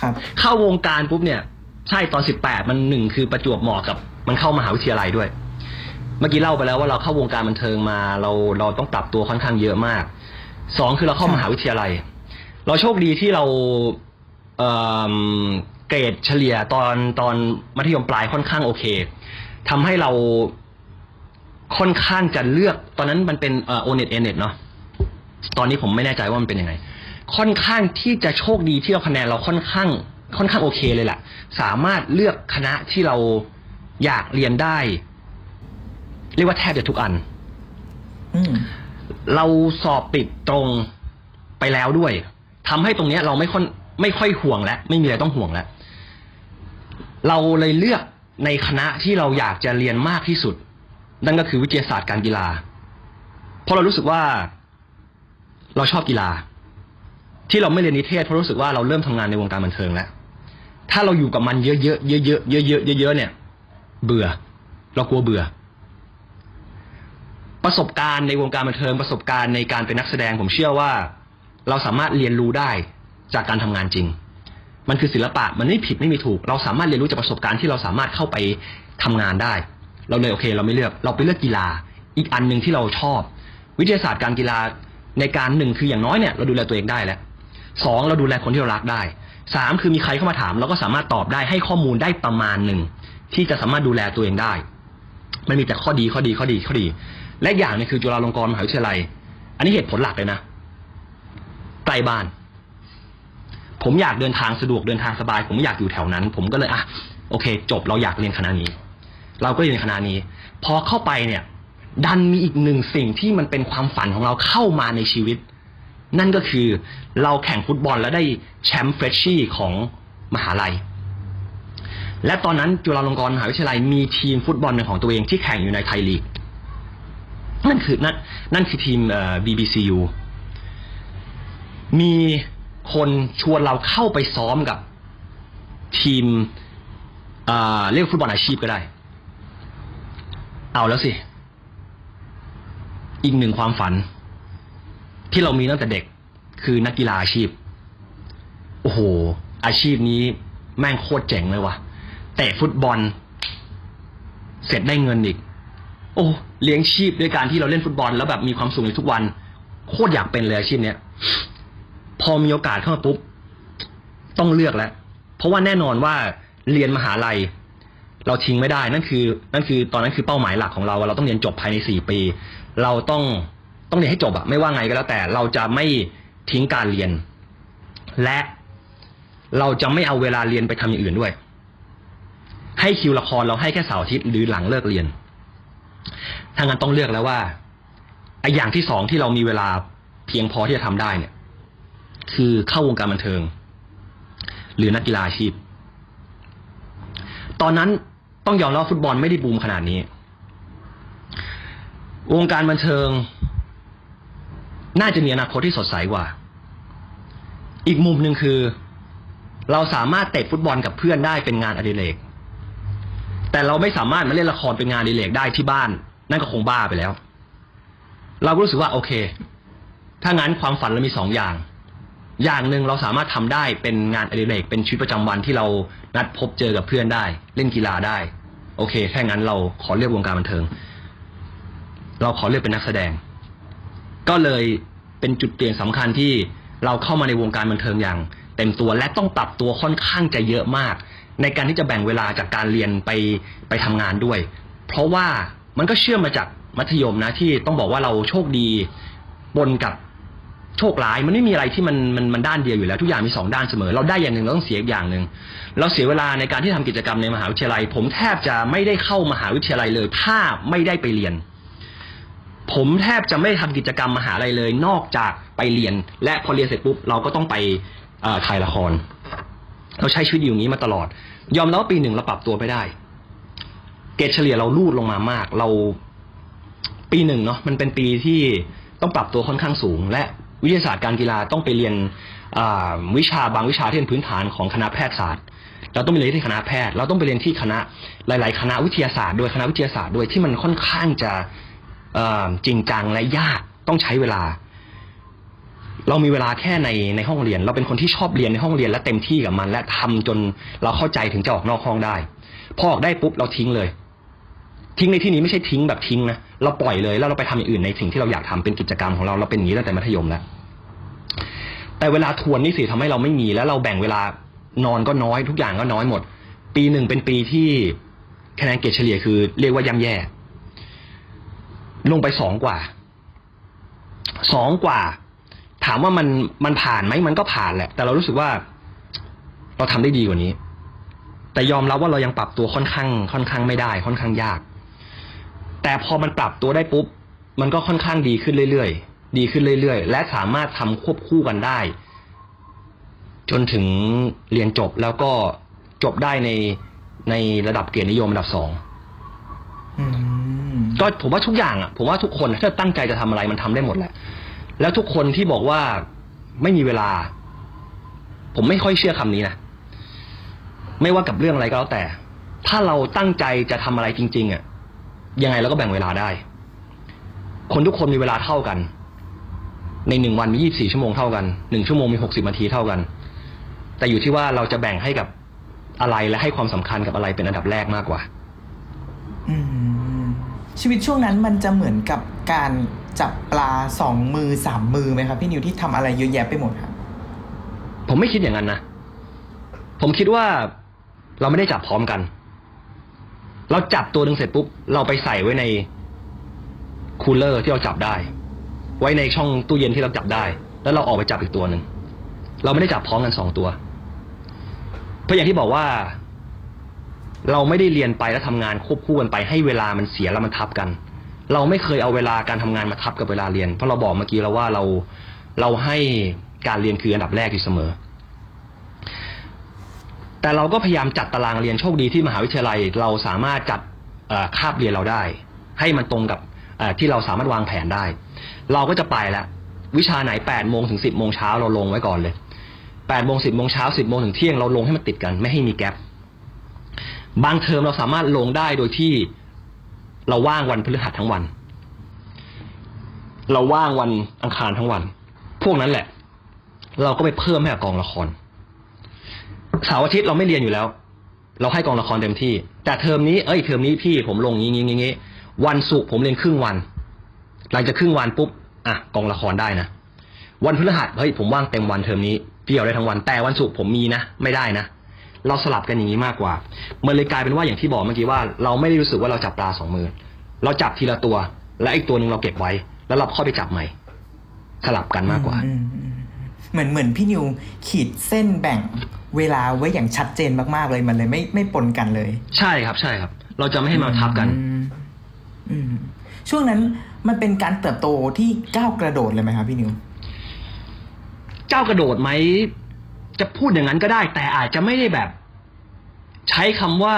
ครับ เข้าวงการปุ๊บเนี่ย ใช่ตอนสิบแปดมันหนึ่งคือประจวบเหมาะกับ มันเข้ามหาวิทยาลัยด้วย เมื่อกี้เล่าไปแล้วว่าเราเข้าวงการบันเทิงมา เราเราต้องปรับตัวค่อนข้างเยอะมากสองคือเราเข้ามหาวิทยาลัย เราโชคดีที่เราเเกรดเฉลี่ยตอนตอนมัธยมปลายค่อนข้างโอเคทำให้เราค่อนข้างจะเลือก ตอนนั้นมันเป็นโอเน็ตเอเน็ตเนาะตอนนี้ผมไม่แน่ใจว่ามันเป็นยังไง ค่อนข้างที่จะโชคดีที่เราคะแนนเราค่อนข้าง ค่อนข้างโอเคเลยแหละสามารถเลือกคณะที่เราอยากเรียนได้ เรียกว่าแทบจะทุกอัน อืม เราสอบติดตรงไปแล้วด้วยทำให้ตรงเนี้ยเราไม่ค่อยไม่ค่อยห่วงแล้วไม่มีอะไรต้องห่วงแล้ว เราเลยเลือกในคณะที่เราอยากจะเรียนมากที่สุด นั่นก็คือวิทยาศาสตร์การกีฬา เพราะเรารู้สึกว่า เราชอบกีฬา ที่เราไม่เรียนนิเทศเพราะรู้สึกว่าเราเริ่มทำงานในวงการบันเทิงแล้ว ถ้าเราอยู่กับมันเยอะๆเยอะๆเยอะๆเยอะๆเยอะๆเนี่ย เบื่อ เรากลัวเบื่อ ประสบการณ์ในวงการบันเทิงประสบการณ์ในการเป็นนักแสดงผมเชื่อว่า เราสามารถเรียนรู้ได้จากการทำงานจริง มันคือศิลปะมันไม่ผิดไม่มีถูก เราสามารถเรียนรู้จากประสบการณ์ที่เราสามารถเข้าไปทำงานได้ เราเลยโอเค เราไม่เลือก เราไปเลือกกีฬา อีกอันหนึ่งที่เราชอบ วิทยาศาสตร์การกีฬาในการหนึ่งคืออย่างน้อยเนี่ยเราดูแลตัวเองได้แล้วสองเราดูแลคนที่เรารักได้ สามคือมีใครเข้ามาถามเราก็สามารถตอบได้ให้ข้อมูลได้ประมาณหนึ่งที่จะสามารถดูแลตัวเองได้ มันมีแต่ข้อดีข้อดีข้อดีข้อดี และอย่างนึงคือจุฬาลงกรณ์มหาวิทยาลัย อันนี้เหตุผลหลักเลยนะใกล้บ้าน ผมอยากเดินทางสะดวกเดินทางสบาย ผมไม่อยากอยู่แถวนั้น ผมก็เลยอะโอเค จบเราอยากเรียนคณะนี้ เราก็เรียนคณะนี้ พอเข้าไปเนี่ย ดันมีอีกหนึ่งสิ่งที่มันเป็นความฝันของเราเข้ามาในชีวิต นั่นก็คือเราแข่งฟุตบอลแล้วได้แชมป์เฟรชชี่ของมหาลัย และตอนนั้นจุฬาลงกรณ์มหาวิทยาลัยมีทีมฟุตบอลเป็นของตัวเองที่แข่งอยู่ในไทยลีก นั่นคือนั่นนั่นคือทีมเอ่อ BBCU มีคนชวนเราเข้าไปซ้อมกับทีมเอ่อเรียกฟุตบอลอาชีพก็ได้ เอาแล้วสิ อีกหนึ่งความฝัน ที่เรามีตั้งแต่เด็กคือนักกีฬาอาชีพ โอ้โห อาชีพนี้แม่งโคตรเจ๋งเลยว่ะเตะฟุตบอล เสร็จได้เงินอีก โอ้เลี้ยงชีพด้วยการที่เราเล่นฟุตบอล แล้วแบบมีความสุขในทุกวัน โคตรอยากเป็นเลยอาชีพเนี้ยพอมีโอกาสเข้ามาปุ๊บต้องเลือกแล้ว เพราะว่าแน่นอนว่าเรียนมหาลัย เราทิ้งไม่ได้นั่นคือ นั่นคือตอนนั้นคือเป้าหมายหลักของเราว่าเราต้องเรียนจบภายในสี่ปี เราต้อง ต้องเรียนให้จบอะไม่ว่าไงก็แล้วแต่เราจะไม่ทิ้งการเรียน และเราจะไม่เอาเวลาเรียนไปทำอย่างอื่นด้วย ให้คิวละครเราให้แค่เสาร์อาทิตย์หรือหลังเลิกเรียนถ้างั้นต้องเลือกแล้วว่าไอ้อย่างที่สองที่เรามีเวลาเพียงพอที่จะทำได้เนี่ย คือเข้าวงการบันเทิง หรือนักกีฬาอาชีพ ตอนนั้นต้องยอมรับฟุตบอลไม่ได้บูมขนาดนี้ วงการบันเทิง น่าจะมีอนาคตที่สดใสกว่า อีกมุมหนึ่งคือ เราสามารถเตะฟุตบอลกับเพื่อนได้เป็นงานอดิเรก แต่เราไม่สามารถมาเล่นละครเป็นงานอดิเรกได้ที่บ้าน นั่นก็คงบ้าไปแล้ว เราก็รู้สึกว่าโอเค ถ้างั้นความฝันเรามีสองอย่าง อย่างหนึ่งเราสามารถทำได้เป็นงานอดิเรก เป็นชีวิตประจำวันที่เรานัดพบเจอกับเพื่อนได้ เล่นกีฬาได้ โอเคแค่งั้นเราขอเลือกวงการบันเทิง เราขอเลือกเป็นนักแสดง ก็เลยเป็นจุดเปลี่ยนสำคัญที่เราเข้ามาในวงการบันเทิงอย่าง เต็มตัวและต้องปรับตัวค่อนข้างจะเยอะมาก ในการที่จะแบ่งเวลาจากการเรียนไปไปทำงานด้วย เพราะว่ามันก็เชื่อมมาจากมัธยมนะที่ต้องบอกว่าเราโชคดีบนกับโชคร้ายมันไม่มีอะไรที่มันมันมันด้านเดียวอยู่แล้วทุกอย่างมีสองด้านเสมอ เราได้อย่างหนึ่งเราต้องเสียอีกอย่างหนึ่งเราเสียเวลาในการที่ทำกิจกรรมในมหาวิทยาลัย ผมแทบจะไม่ได้เข้ามหาวิทยาลัยเลย ถ้าไม่ได้ไปเรียน ผมแทบจะไม่ทำกิจกรรมมหาลัยเลย นอกจากไปเรียน และพอเรียนเสร็จปุ๊บเราก็ต้องไปถ่ายละคร เราใช้ชีวิตอยู่อย่างนี้มาตลอด ยอมรับว่าปีหนึ่งเราปรับตัวไม่ได้ เกรดเฉลี่ยเราลูดลงมามาก เราปีหนึ่งเนาะมันเป็นปีที่ต้องปรับตัวค่อนข้างสูง และวิทยาศาสตร์การกีฬาต้องไปเรียนวิชาบางวิชาที่เป็นพื้นฐานของคณะแพทยศาสตร์เราต้องไปเรียนที่คณะแพทย์ เราต้องไปเรียนที่คณะหลาย ๆ คณะวิทยาศาสตร์ด้วยคณะวิทยาศาสตร์ด้วยที่มันค่อนข้างจะ จริงจังและยากต้องใช้เวลา เรามีเวลาแค่ในในห้องเรียน เราเป็นคนที่ชอบเรียนในห้องเรียนและเต็มที่กับมัน และทำจนเราเข้าใจถึงจะออกนอกห้องได้ พอออกได้ปุ๊บเราทิ้งเลย ทิ้งในที่นี้ไม่ใช่ทิ้งแบบทิ้งนะเราปล่อยเลยแล้วเราไปทำอย่างอื่นในสิ่งที่เราอยากทำเป็นกิจกรรมของเราเราเป็นอย่างนี้ตั้งแต่มัธยมแล้วแต่เวลาทวนนี่สิทำให้เราไม่มีแล้วเราแบ่งเวลานอนก็น้อยทุกอย่างก็น้อยหมด ปีหนึ่งเป็นปีที่คะแนนเกรดเฉลี่ยคือเรียกว่าย่ำแย่ ลงไปสองกว่าสองกว่า ถามว่ามันมันผ่านไหมมันก็ผ่านแหละ แต่เรารู้สึกว่า เราทำได้ดีกว่านี้ แต่ยอมรับว่าเรายังปรับตัวค่อนข้าง ค่อนข้างไม่ได้ ค่อนข้างยาก แต่พอมันปรับตัวได้ปุ๊บ มันก็ค่อนข้างดีขึ้นเรื่อยๆดีขึ้นเรื่อยๆ และสามารถทำควบคู่กันได้ จนถึงเรียนจบแล้วก็จบได้ในในระดับเกียรตินิยมระดับสอง ก็ผมว่าทุกอย่างอะผมว่าทุกคนถ้าตั้งใจจะทำอะไรมันทำได้หมดแหละ แล้วทุกคนที่บอกว่าไม่มีเวลา ผมไม่ค่อยเชื่อคำนี้นะไม่ว่ากับเรื่องอะไรก็แล้วแต่ ถ้าเราตั้งใจจะทำอะไรจริง ๆอะยังไงเราก็แบ่งเวลาได้ คนทุกคนมีเวลาเท่ากัน ในหนึ่งวันมียี่บสี่ชั่วโมงเท่ากันหนึ่งชั่วโมงมีหกสิบนาทีเท่ากัน แต่อยู่ที่ว่าเราจะแบ่งให้กับอะไรและให้ความสำคัญกับอะไรเป็นอันดับแรกมากกว่า อืม ชีวิตช่วงนั้นมันจะเหมือนกับการจับปลาสองมือสามมือไหมครับพี่นิวที่ทำอะไรเยอะแยะไปหมดครับผมไม่คิดอย่างนั้นนะ ผมคิดว่าเราไม่ได้จับพร้อมกัน เราจับตัวหนึ่งเสร็จปุ๊บ เราไปใส่ไว้ในคูลเลอร์ที่เราจับได้ ไว้ในช่องตู้เย็นที่เราจับได้ แล้วเราออกไปจับอีกตัวหนึ่ง เราไม่ได้จับพร้อมกันสองตัว เพราะอย่างที่บอกว่า เราไม่ได้เรียนไปแล้วทำงานควบคู่กันไปให้เวลามันเสียแล้วมันทับกัน เราไม่เคยเอาเวลาการทำงานมาทับกับเวลาเรียน เพราะเราบอกเมื่อกี้แล้วว่าเราเราให้การเรียนคืออันดับแรกอยู่เสมอ แต่เราก็พยายามจัดตารางเรียนโชคดีที่มหาวิทยาลัย เราสามารถจัดคาบเรียนเราได้ ให้มันตรงกับที่เราสามารถวางแผนได้ เราก็จะไปแล้ววิชาไหนแปดโมงถึงสิบโมงเช้าเราลงไว้ก่อนเลยแปดโมงสิบโมงเช้าสิบโมงถึงเที่ยงเราลงให้มันติดกันไม่ให้มีแกลบ บางเทอมเราสามารถลงได้โดยที่เราว่างวันพฤหัสทั้งวัน เราว่างวันอังคารทั้งวัน พวกนั้นแหละ เราก็ไปเพิ่มให้กับกองละครเสาร์อาทิตย์เราไม่เรียนอยู่แล้ว เราให้กองละครเต็มที่ แต่เทอมนี้เอ้ยเทอมนี้พี่ผมลงงี้งี้งี้วันศุกร์ผมเรียนครึ่งวัน หลังจากครึ่งวันปุ๊บอะกองละครได้นะวันพฤหัสเฮ้ยผมว่างเต็มวันเทอมนี้พี่เอาได้ทั้งวันแต่วันศุกร์ผมมีนะไม่ได้นะ เราสลับกันอย่างนี้มากกว่า มันเลยกลายเป็นว่าอย่างที่บอกเมื่อกี้ว่า เราไม่ได้รู้สึกว่าเราจับปลาสองมือ เราจับทีละตัว และอีกตัวหนึ่งเราเก็บไว้ แล้วเราค่อยไปจับใหม่ สลับกันมากกว่าอืมอืมเหมือนเหมือนพี่นิวขีดเส้นแบ่งเวลาไว้อย่างชัดเจนมากๆเลยมันเลยไม่ไม่ปนกันเลย ใช่ครับ ใช่ครับ เราจะไม่ให้มาทับกัน อืมอืมช่วงนั้นมันเป็นการเติบโตที่ก้าวกระโดดเลยไหมครับพี่นิวเจ้ากระโดดไหม จะพูดอย่างนั้นก็ได้ แต่อาจจะไม่ได้แบบ ใช้คำว่า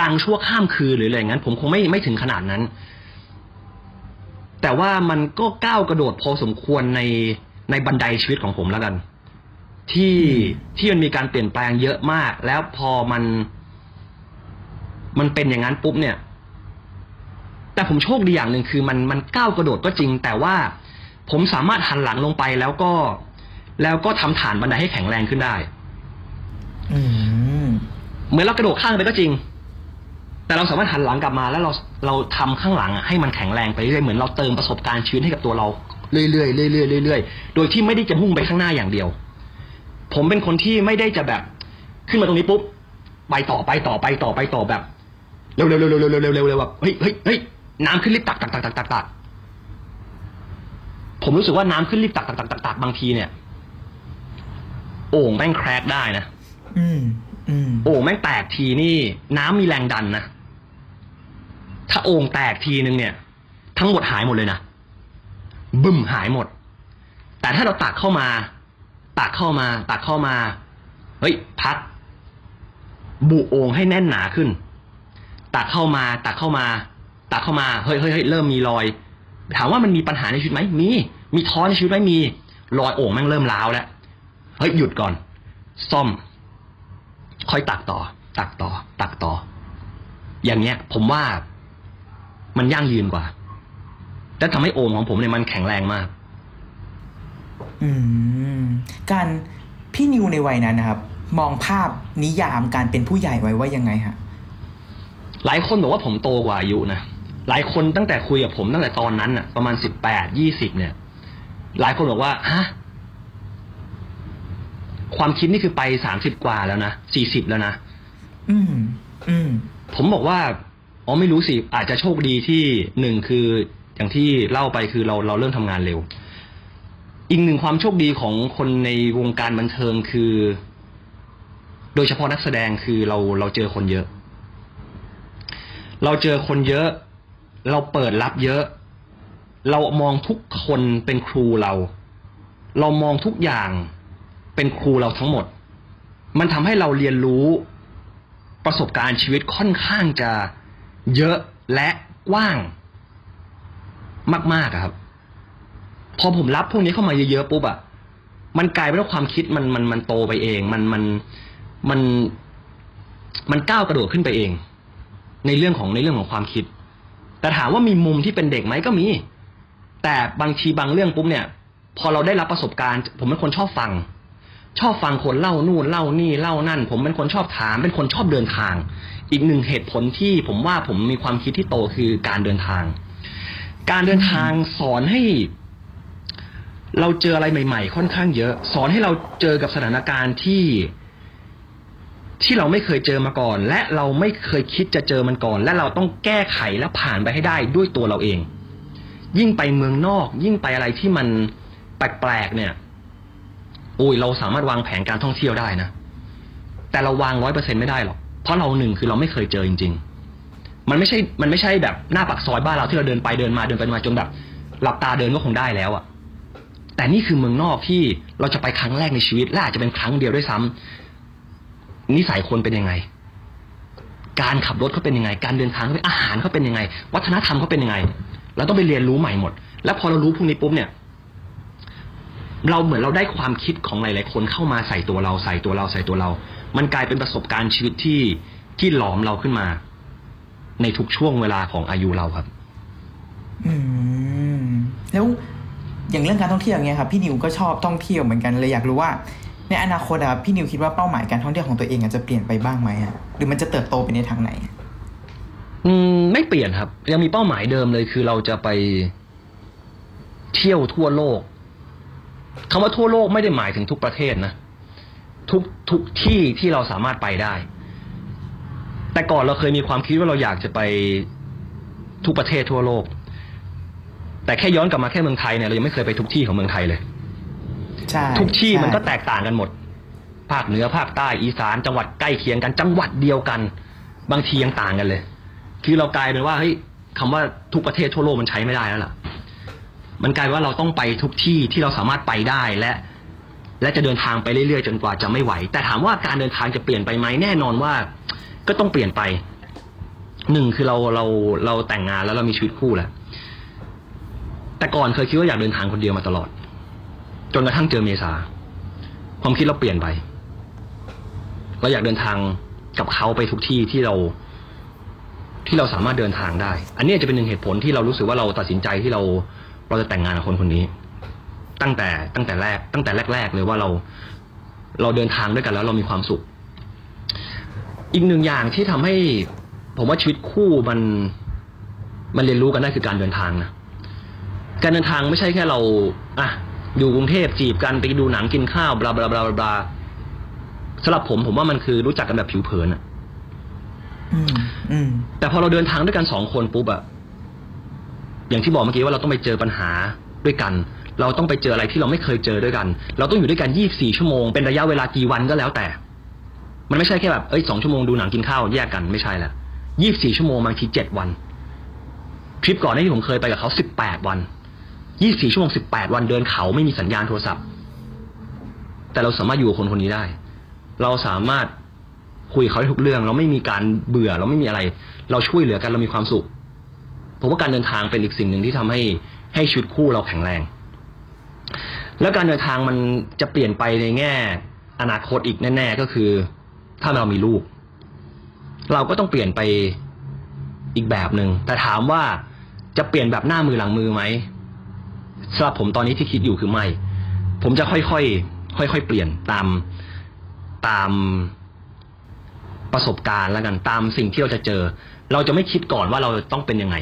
ดังชั่วข้ามคืนหรืออะไรอย่างนั้น ผมคงไม่ไม่ถึงขนาดนั้น แต่ว่ามันก็ก้าวกระโดดพอสมควรในในบันไดชีวิตของผมแล้วกัน ที่ที่มันมีการเปลี่ยนแปลงเยอะมาก แล้วพอมัน มันเป็นอย่างนั้นปุ๊บเนี่ย แต่ผมโชคดีอย่างหนึ่งคือมันมันก้าวกระโดดก็จริง แต่ว่าผมสามารถหันหลังลงไปแล้วก็ แล้วก็ทำฐานบันไดให้แข็งแรงขึ้นได้ อืเหมือนเรากระโดดข้างไปก็จริง แต่เราสามารถหันหลังกลับมาแล้วเราเราทำข้างหลังให้มันแข็งแรงไปเรื่อยเหมือนเราเติมประสบการณ์ชื้นให้กับตัวเราเรื่อยๆเรื่อยๆเรื่อยๆโดยที่ไม่ได้จะพุ่งไปข้างหน้าอย่างเดียว ผมเป็นคนที่ไม่ได้จะแบบ ขึ้นมาตรงนี้ปุ๊บไปต่อไปต่อไปต่อไปต่อแบบเร็วเร็วเร็วเร็วเร็วเร็วเร็วแบบเฮ้ยเฮ้ยเฮ้ยน้ำขึ้นรีบตักตักตักตักตักตักผมรู้สึกว่าน้ำขึ้นรีบตักตักตักตักตักบางทีเนี่ย โอ่งแม่งแครกได้นะอืมอืมโอ่งแม่งแตกทีนี่ น้ำมีแรงดันนะถ้าโอ่งแตกทีนึงเนี่ย ทั้งหมดหายหมดเลยนะบึ้มหายหมด แต่ถ้าเราตักเข้ามา ตักเข้ามา ตักเข้ามา เฮ้ย พัก บุโอ่งให้แน่นหนาขึ้น ตักเข้ามา ตักเข้ามา ตักเข้ามา เฮ้ยเฮ้ยเฮ้ยเริ่มมีรอย ถามว่ามันมีปัญหาในชีวิตไหมมี มีท้อในชีวิตไหมมี รอยโอ่งแม่งเริ่มร้าวแล้วเฮ้ยหยุดก่อน ซ่อม ค่อยตักต่อ ตักต่อ ตักต่อ อย่างเงี้ย ผมว่ามันยั่งยืนกว่า และทำให้โอ่งของผมเนี่ยมันแข็งแรงมาก อืม การพี่นิวในวัยนั้นนะครับ มองภาพนิยามการเป็นผู้ใหญ่ไว้ว่ายังไงฮะหลายคนบอกว่าผมโตกว่าอายุนะหลายคนตั้งแต่คุยกับผมตั้งแต่ตอนนั้นน่ะประมาณสิบแปดยี่สิบเนี่ย หลายคนบอกว่าฮะ ความคิดนี่คือไปสามสิบกว่าแล้วนะสี่สิบแล้วนะอืม อืม ผมบอกว่าอ๋อไม่รู้สิอาจจะโชคดีที่หนึ่งคืออย่างที่เล่าไปคือเราเราเริ่มทำงานเร็ว อีกหนึ่งความโชคดีของคนในวงการบันเทิงคือ โดยเฉพาะนักแสดงคือเราเราเจอคนเยอะ เราเจอคนเยอะ เราเปิดรับเยอะ เรามองทุกคนเป็นครูเรา เรามองทุกอย่าง เป็นครูเราทั้งหมด มันทำให้เราเรียนรู้ประสบการณ์ชีวิตค่อนข้างจะเยอะและกว้างมากๆครับ พอผมรับพวกนี้เข้ามาเยอะๆปุ๊บอะมันกลายเป็นว่าความคิดมันมันมันโตไปเอง มันมันมันมันก้าวกระโดดขึ้นไปเอง ในเรื่องของในเรื่องของความคิด แต่ถามว่ามีมุมที่เป็นเด็กไหมก็มี แต่บางทีบางเรื่องปุ๊บเนี่ย พอเราได้รับประสบการณ์ ผมเป็นคนชอบฟัง ชอบฟังคนเล่านู่นเล่านี่เล่านั่น ผมเป็นคนชอบถาม เป็นคนชอบเดินทาง อีกหนึ่งเหตุผลที่ผมว่าผมมีความคิดที่โตคือการเดินทาง การเดินทางสอนให้ เราเจออะไรใหม่ ๆ ค่อนข้างเยอะ สอนให้เราเจอกับสถานการณ์ที่ ที่เราไม่เคยเจอมาก่อน และเราไม่เคยคิดจะเจอมันก่อน และเราต้องแก้ไขและผ่านไปให้ได้ด้วยตัวเราเอง ยิ่งไปเมืองนอก ยิ่งไปอะไรที่มันแปลกๆเนี่ย อ้ยเราสามารถวางแผนการท่องเที่ยวได้นะ แต่เราวางร้อยเปอร์เซ็นไม่ได้หรอก เพราะเราหนึ่งคือเราไม่เคยเจอจริง ๆ มันไม่ใช่ มันไม่ใช่แบบหน้าปากซอยบ้านเราที่เราเดินไปเดินมาเดินไปมาจนแบบหลับตาเดินก็คงได้แล้วอะแต่นี่คือเมืองนอกที่เราจะไปครั้งแรกในชีวิตและอาจจะเป็นครั้งเดียวด้วยซ้ำนิสัยคนเป็นยังไง การขับรถเขาเป็นยังไง การเดินทางเขาเป็นอาหารเขาเป็นยังไง วัฒนธรรมเขาเป็นยังไง เราต้องไปเรียนรู้ใหม่หมด แล้วพอเรารู้พวกนี้ปุ๊บเนี่ย เราเหมือนเราได้ความคิดของหลาย ๆ คนเข้ามาใส่ตัวเราใส่ตัวเราใส่ตัวเรา มันกลายเป็นประสบการณ์ชีวิตที่ที่หลอมเราขึ้นมา ในทุกช่วงเวลาของอายุเราครับ อืม แล้วอย่างเรื่องการท่องเที่ยวอย่างเงี้ยครับพี่นิวก็ชอบท่องเที่ยวเหมือนกันเลยอยากรู้ว่า ในอนาคตอะครับพี่นิวคิดว่าเป้าหมายการท่องเที่ยวของตัวเองอะจะเปลี่ยนไปบ้างไหมอะหรือมันจะเติบโตไปในทางไหน อืม ไม่เปลี่ยนครับ ยังมีเป้าหมายเดิมเลยคือเราจะไปเที่ยวทั่วโลก คำว่าทั่วโลกไม่ได้หมายถึงทุกประเทศนะ ทุกทุกที่ที่เราสามารถไปได้ แต่ก่อนเราเคยมีความคิดว่าเราอยากจะไปทุกประเทศทั่วโลก แต่แค่ย้อนกลับมาแค่เมืองไทยเนี่ยเรายังไม่เคยไปทุกที่ของเมืองไทยเลยใช่ทุกที่ใช่มันก็แตกต่างกันหมด ภาคเหนือภาคใต้อีสานจังหวัดใกล้เคียงกัน จังหวัดเดียวกัน บางทียังต่างกันเลย คือเรากลายเป็นว่าเฮ้ยคำว่าทุกประเทศทั่วโลกมันใช้ไม่ได้แล้วล่ะ มันกลายว่าเราต้องไปทุกที่ที่เราสามารถไปได้และ และจะเดินทางไปเรื่อยๆจนกว่าจะไม่ไหว แต่ถามว่าการเดินทางจะเปลี่ยนไปไหมแน่นอนว่า ก็ต้องเปลี่ยนไปหนึ่งคือเราเราเราแต่งงานแล้วเรามีชีวิตคู่แล้วแต่ก่อนเคยคิดว่าอยากเดินทางคนเดียวมาตลอด จนกระทั่งเจอเมษาความคิดเราเปลี่ยนไปเราอยากเดินทางกับเขาไปทุกที่ที่เราที่เราสามารถเดินทางได้ อันนี้จะเป็นหนึ่งเหตุผลที่เรารู้สึกว่าเราตัดสินใจที่เรา เราจะแต่งงานกับคนคนนี้ ตั้งแต่ตั้งแต่แรก ตั้งแต่แรก ๆ เลยว่าเรา เราเดินทางด้วยกันแล้วเรามีความสุข อีกหนึ่งอย่างที่ทำให้ ผมว่าชีวิตคู่มัน มันเรียนรู้กันได้คือการเดินทางนะการเดินทางไม่ใช่แค่เราอะอยู่กรุงเทพจีบกันไปดูหนังกินข้าวบลาบลาบลาบลาสำหรับผมผมว่ามันคือรู้จักกันแบบผิวเผินอะอืมอืมแต่พอเราเดินทางด้วยกันสองคนปุ๊บอะ อย่างที่บอกเมื่อกี้ว่าเราต้องไปเจอปัญหาด้วยกัน เราต้องไปเจออะไรที่เราไม่เคยเจอด้วยกัน เราต้องอยู่ด้วยกันยี่บสี่ชั่วโมง เป็นระยะเวลากี่วันก็แล้วแต่ มันไม่ใช่แค่แบบเอ้ยสองชั่วโมงดูหนังกินข้าวแยกกันไม่ใช่ละยี่สี่ชั่วโมงบางทีเจ็ดวันทริปก่อนที่ผมเคยไปกับเขาสิบแปดวันยี่สี่ชั่วโมงสิบแปดวันเดินเขาไม่มีสัญญาณโทรศัพท์ แต่เราสามารถอยู่กับคนคนนี้ได้ เราสามารถคุยเขาได้ทุกเรื่อง เราไม่มีการเบื่อ เราไม่มีอะไร เราช่วยเหลือกันเรามีความสุข ผมว่าการเดินทางเป็นอีกสิ่งหนึ่งที่ทำให้ให้ชีวิตคู่เราแข็งแรง แล้วการเดินทางมันจะเปลี่ยนไปในแง่ อนาคตอีกแน่ ๆ ก็คือ ถ้าเรามีลูก เราก็ต้องเปลี่ยนไปอีกแบบหนึ่งแต่ถามว่าจะเปลี่ยนแบบหน้ามือหลังมือไหมสำหรับผมตอนนี้ที่คิดอยู่คือไม่ ผมจะค่อยๆค่อยๆเปลี่ยนตามตามประสบการณ์แล้วกันตามสิ่งที่เราจะเจอ เราจะไม่คิดก่อนว่าเราต้องเป็นยังไง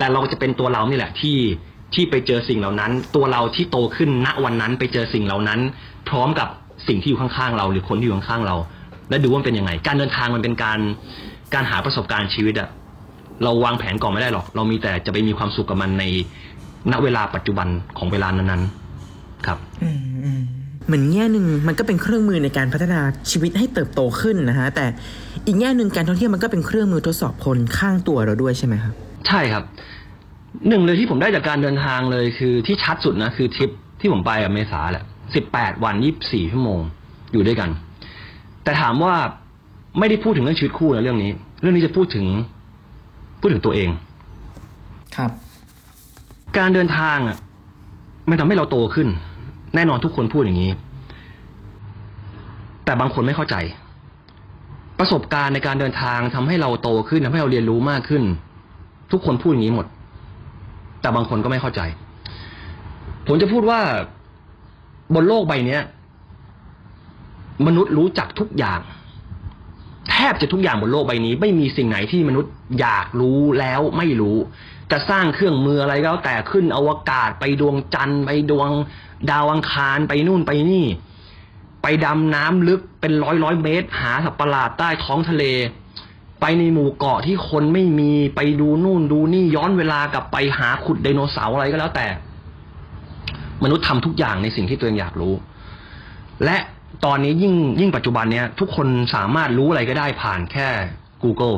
แต่เราจะเป็นตัวเรานี่แหละที่ที่ไปเจอสิ่งเหล่านั้น ตัวเราที่โตขึ้นณวันนั้นไปเจอสิ่งเหล่านั้น พร้อมกับสิ่งที่อยู่ข้างๆเรา หรือคนที่อยู่ข้างๆเรา และดูว่ามันเป็นยังไง การเดินทางมันเป็นการการหาประสบการณ์ชีวิตอะเราวางแผนก่อนไม่ได้หรอก เรามีแต่จะไปมีความสุขกับมันในณเวลาปัจจุบันของเวลานั้นๆครับเหมือนแง่หนึ่งมันก็เป็นเครื่องมือในการพัฒนาชีวิตให้เติบโตขึ้นนะฮะแต่อีกแง่หนึ่งการท่องเที่ยวมันก็เป็นเครื่องมือทดสอบคนข้างตัวเราด้วยใช่ไหมครับ ใช่ครับ หนึ่งเลยที่ผมได้จากการเดินทางเลยคือที่ชัดสุดนะคือทริปที่ผมไปกับเมษาแหละสิบแปดวันยี่สี่ชั่วโมงอยู่ด้วยกัน แต่ถามว่าไม่ได้พูดถึงเรื่องชีวิตคู่นะเรื่องนี้ เรื่องนี้จะพูดถึง พูดถึงตัวเอง ครับ การเดินทางอะมันทำให้เราโตขึ้น แน่นอนทุกคนพูดอย่างนี้ แต่บางคนไม่เข้าใจ ประสบการณ์ในการเดินทางทำให้เราโตขึ้นทำให้เราเรียนรู้มากขึ้น ทุกคนพูดอย่างนี้หมด แต่บางคนก็ไม่เข้าใจ ผมจะพูดว่าบนโลกใบนี้มนุษย์รู้จักทุกอย่าง แทบจะทุกอย่างบนโลกใบนี้ ไม่มีสิ่งไหนที่มนุษย์อยากรู้แล้วไม่รู้ จะสร้างเครื่องมืออะไรก็แล้วแต่ขึ้นอวกาศไปดวงจันทร์ไปดวง ดาวอังคารไปนู่นไปนี่ ไปดำน้ำลึกเป็นร้อยร้อยเมตร หาสัตว์ประหลาดใต้ท้องทะเล ไปในหมู่เกาะที่คนไม่มีไปดูนู่นดูนี่ย้อนเวลากลับไปหาขุดไดโนเสาร์อะไรก็แล้วแต่ มนุษย์ทำทุกอย่างในสิ่งที่ตัวเองอยากรู้ และตอนนี้ยิ่งยิ่งปัจจุบันเนี้ยทุกคนสามารถรู้อะไรก็ได้ผ่านแค่ Google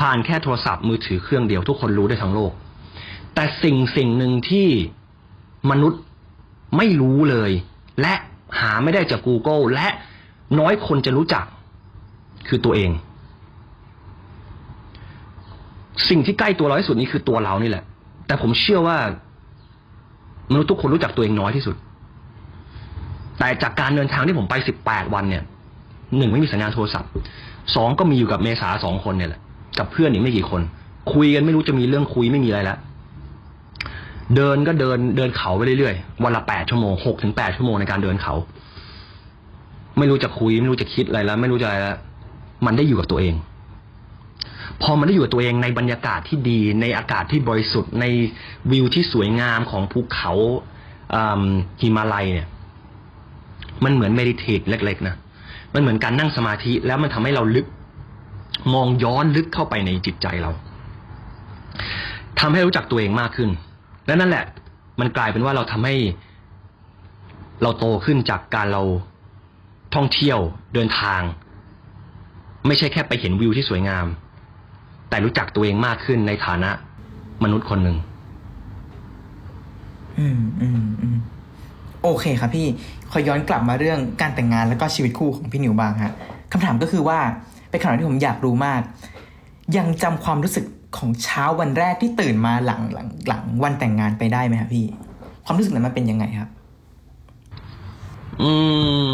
ผ่านแค่โทรศัพท์มือถือเครื่องเดียวทุกคนรู้ได้ทั้งโลก แต่สิ่งสิ่งหนึ่งที่มนุษย์ไม่รู้เลย และหาไม่ได้จาก Google และน้อยคนจะรู้จักคือตัวเอง สิ่งที่ใกล้ตัวเราที่สุดนี่คือตัวเรานี่แหละ แต่ผมเชื่อว่ามนุษย์ทุกคนรู้จักตัวเองน้อยที่สุด แต่จากการเดินทางที่ผมไปสิบแปดวันเนี่ยหนึ่งไม่มีสัญญาณโทรศัพท์สองก็มีอยู่กับเมษาสองคนเนี่ยแหละ กับเพื่อนอีกไม่กี่คน คุยกันไม่รู้จะมีเรื่องคุยไม่มีอะไรล้วเดินก็เดินเดินเขาไปเรื่อยๆวันละแปดชั่วโมงหกถึงแปดชั่วโมงในการเดินเขา ไม่รู้จะคุย ไม่รู้จะคิดอะไรแล้ว ไม่รู้จะอะไรแล้วมันได้อยู่กับตัวเอง พอมันได้อยู่กับตัวเองในบรรยากาศที่ดี ในอากาศที่บริสุทธิ์ในวิวที่สวยงามของภูเขาอืมหิมาลัยเนี่ย มันเหมือนเมดิเทตเล็ก ๆ นะมันเหมือนการนั่งสมาธิแล้วมันทำให้เราลึก มองย้อนลึกเข้าไปในจิตใจเราทำให้รู้จักตัวเองมากขึ้น และนั่นแหละ มันกลายเป็นว่าเราทำให้ เราโตขึ้นจากการเราท่องเที่ยวเดินทาง ไม่ใช่แค่ไปเห็นวิวที่สวยงาม แต่รู้จักตัวเองมากขึ้นในฐานะมนุษย์คนหนึ่ง อืมอืมอืมโอเคครับพี่ขอย้อนกลับมาเรื่องการแต่งงานแล้วก็ชีวิตคู่ของพี่นิวบ้างฮะคำถามก็คือว่าเป็นคำถามที่ผมอยากรู้มาก ยังจำความรู้สึกของเช้าวันแรกที่ตื่นมาหลังหลังหลังวันแต่งงานไปได้ไหมครับพี่ ความรู้สึกนั้นมันเป็นยังไงครับ อืม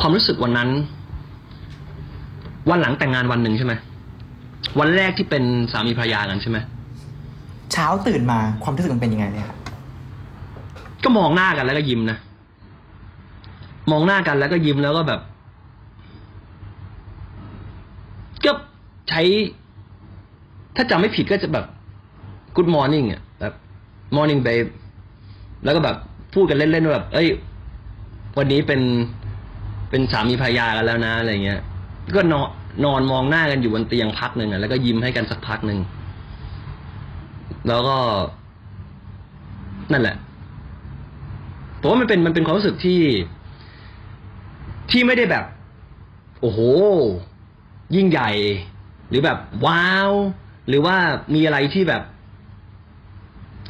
ความรู้สึกวันนั้น วันหลังแต่งงานวันหนึ่งใช่ไหมวันแรกที่เป็นสามีภรรยากันใช่ไหมเช้าตื่นมาความรู้สึกมันเป็นยังไงเนี่ยครับก็มองหน้ากันแล้วก็ยิ้มนะมองหน้ากันแล้วก็ยิ้มแล้วก็แบบก็ใช้ ถ้าจำไม่ผิดก็จะแบบ good morning อะแบบ morning babe แล้วก็แบบพูดกันเล่นๆว่าแบบ เอ้ย วันนี้เป็นเป็นสามีภรรยากันแล้วนะอะไรเงี้ย ก็นอนนอนมองหน้ากันอยู่บนเตียงพักหนึ่งอะแล้วก็ยิ้มให้กันสักพักหนึ่ง แล้วก็ นั่นแหละผมว่ามันเป็นมันเป็นความรู้สึกที่ ที่ไม่ได้แบบ โอ้โห ยิ่งใหญ่ หรือแบบว้าว หรือว่ามีอะไรที่แบบ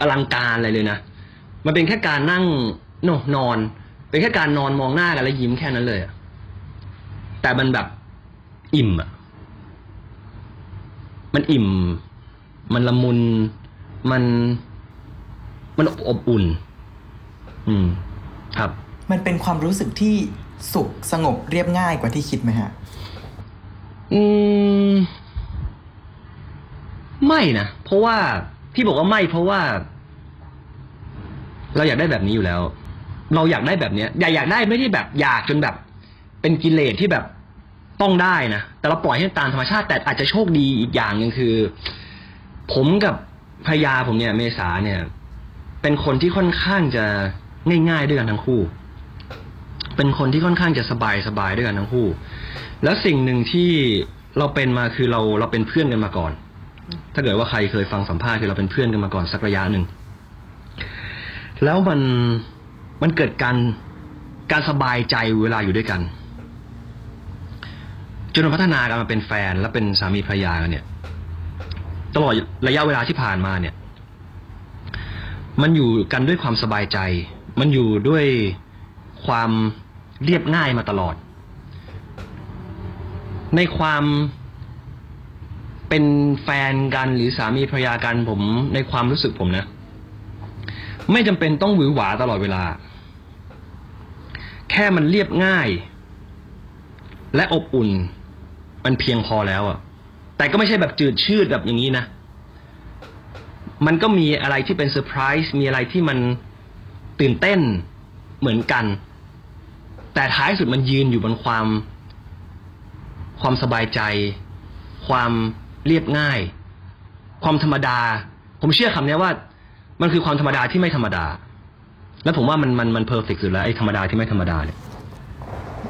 อลังการอะไรเลยนะ มันเป็นแค่การนั่งนนอน เป็นแค่การนอนมองหน้ากันแล้วยิ้มแค่นั้นเลยแต่มันแบบ อิ่มอะมันอิ่ม มันละมุน มัน มันอบอุ่น อืม ครับ มันเป็นความรู้สึกที่สุขสงบเรียบง่ายกว่าที่คิดไหมฮะ อืม ไม่นะ เพราะว่าที่บอกว่าไม่เพราะว่า เราอยากได้แบบนี้อยู่แล้ว เราอยากได้แบบเนี้ยอยากอยากได้ไม่ได้แบบ อยากจนแบบ เป็นกิเลสที่แบบ ต้องได้นะ แต่เราปล่อยให้ตามธรรมชาติแต่อาจจะโชคดีอีกอย่างหนึ่งคือ ผมกับภรรยาผมเนี่ยเมษาเนี่ย เป็นคนที่ค่อนข้างจะง่ายๆด้วยกันทั้งคู่ เป็นคนที่ค่อนข้างจะสบายสบายๆด้วยกันทั้งคู่ แล้วสิ่งหนึ่งที่เราเป็นมาคือเราเราเป็นเพื่อนกันมาก่อน ถ้าเกิดว่าใครเคยฟังสัมภาษณ์คือเราเป็นเพื่อนกันมาก่อนสักระยะหนึ่ง แล้วมันมันเกิดการการสบายใจเวลาอยู่ด้วยกัน จนมันพัฒนากันมาเป็นแฟนและเป็นสามีภรรยากันเนี่ย ตลอดระยะเวลาที่ผ่านมาเนี่ย มันอยู่กันด้วยความสบายใจ มันอยู่ด้วยความเรียบง่ายมาตลอด ในความเป็นแฟนกันหรือสามีภรรยากันผมในความรู้สึกผมนะ ไม่จำเป็นต้องหวือหวาตลอดเวลา แค่มันเรียบง่าย และอบอุ่น มันเพียงพอแล้วอะแต่ก็ไม่ใช่แบบจืดชืดแบบอย่างนี้นะ มันก็มีอะไรที่เป็นเซอร์ไพรส์มีอะไรที่มันตื่นเต้นเหมือนกัน แต่ท้ายสุดมันยืนอยู่บนความ ความสบายใจ ความเรียบง่าย ความธรรมดา ผมเชื่อคำนี้ว่า มันคือความธรรมดาที่ไม่ธรรมดา แล้วผมว่ามันมันมันเพอร์เฟกสุดแล้วไอ้ธรรมดาที่ไม่ธรรมดาเนี่ย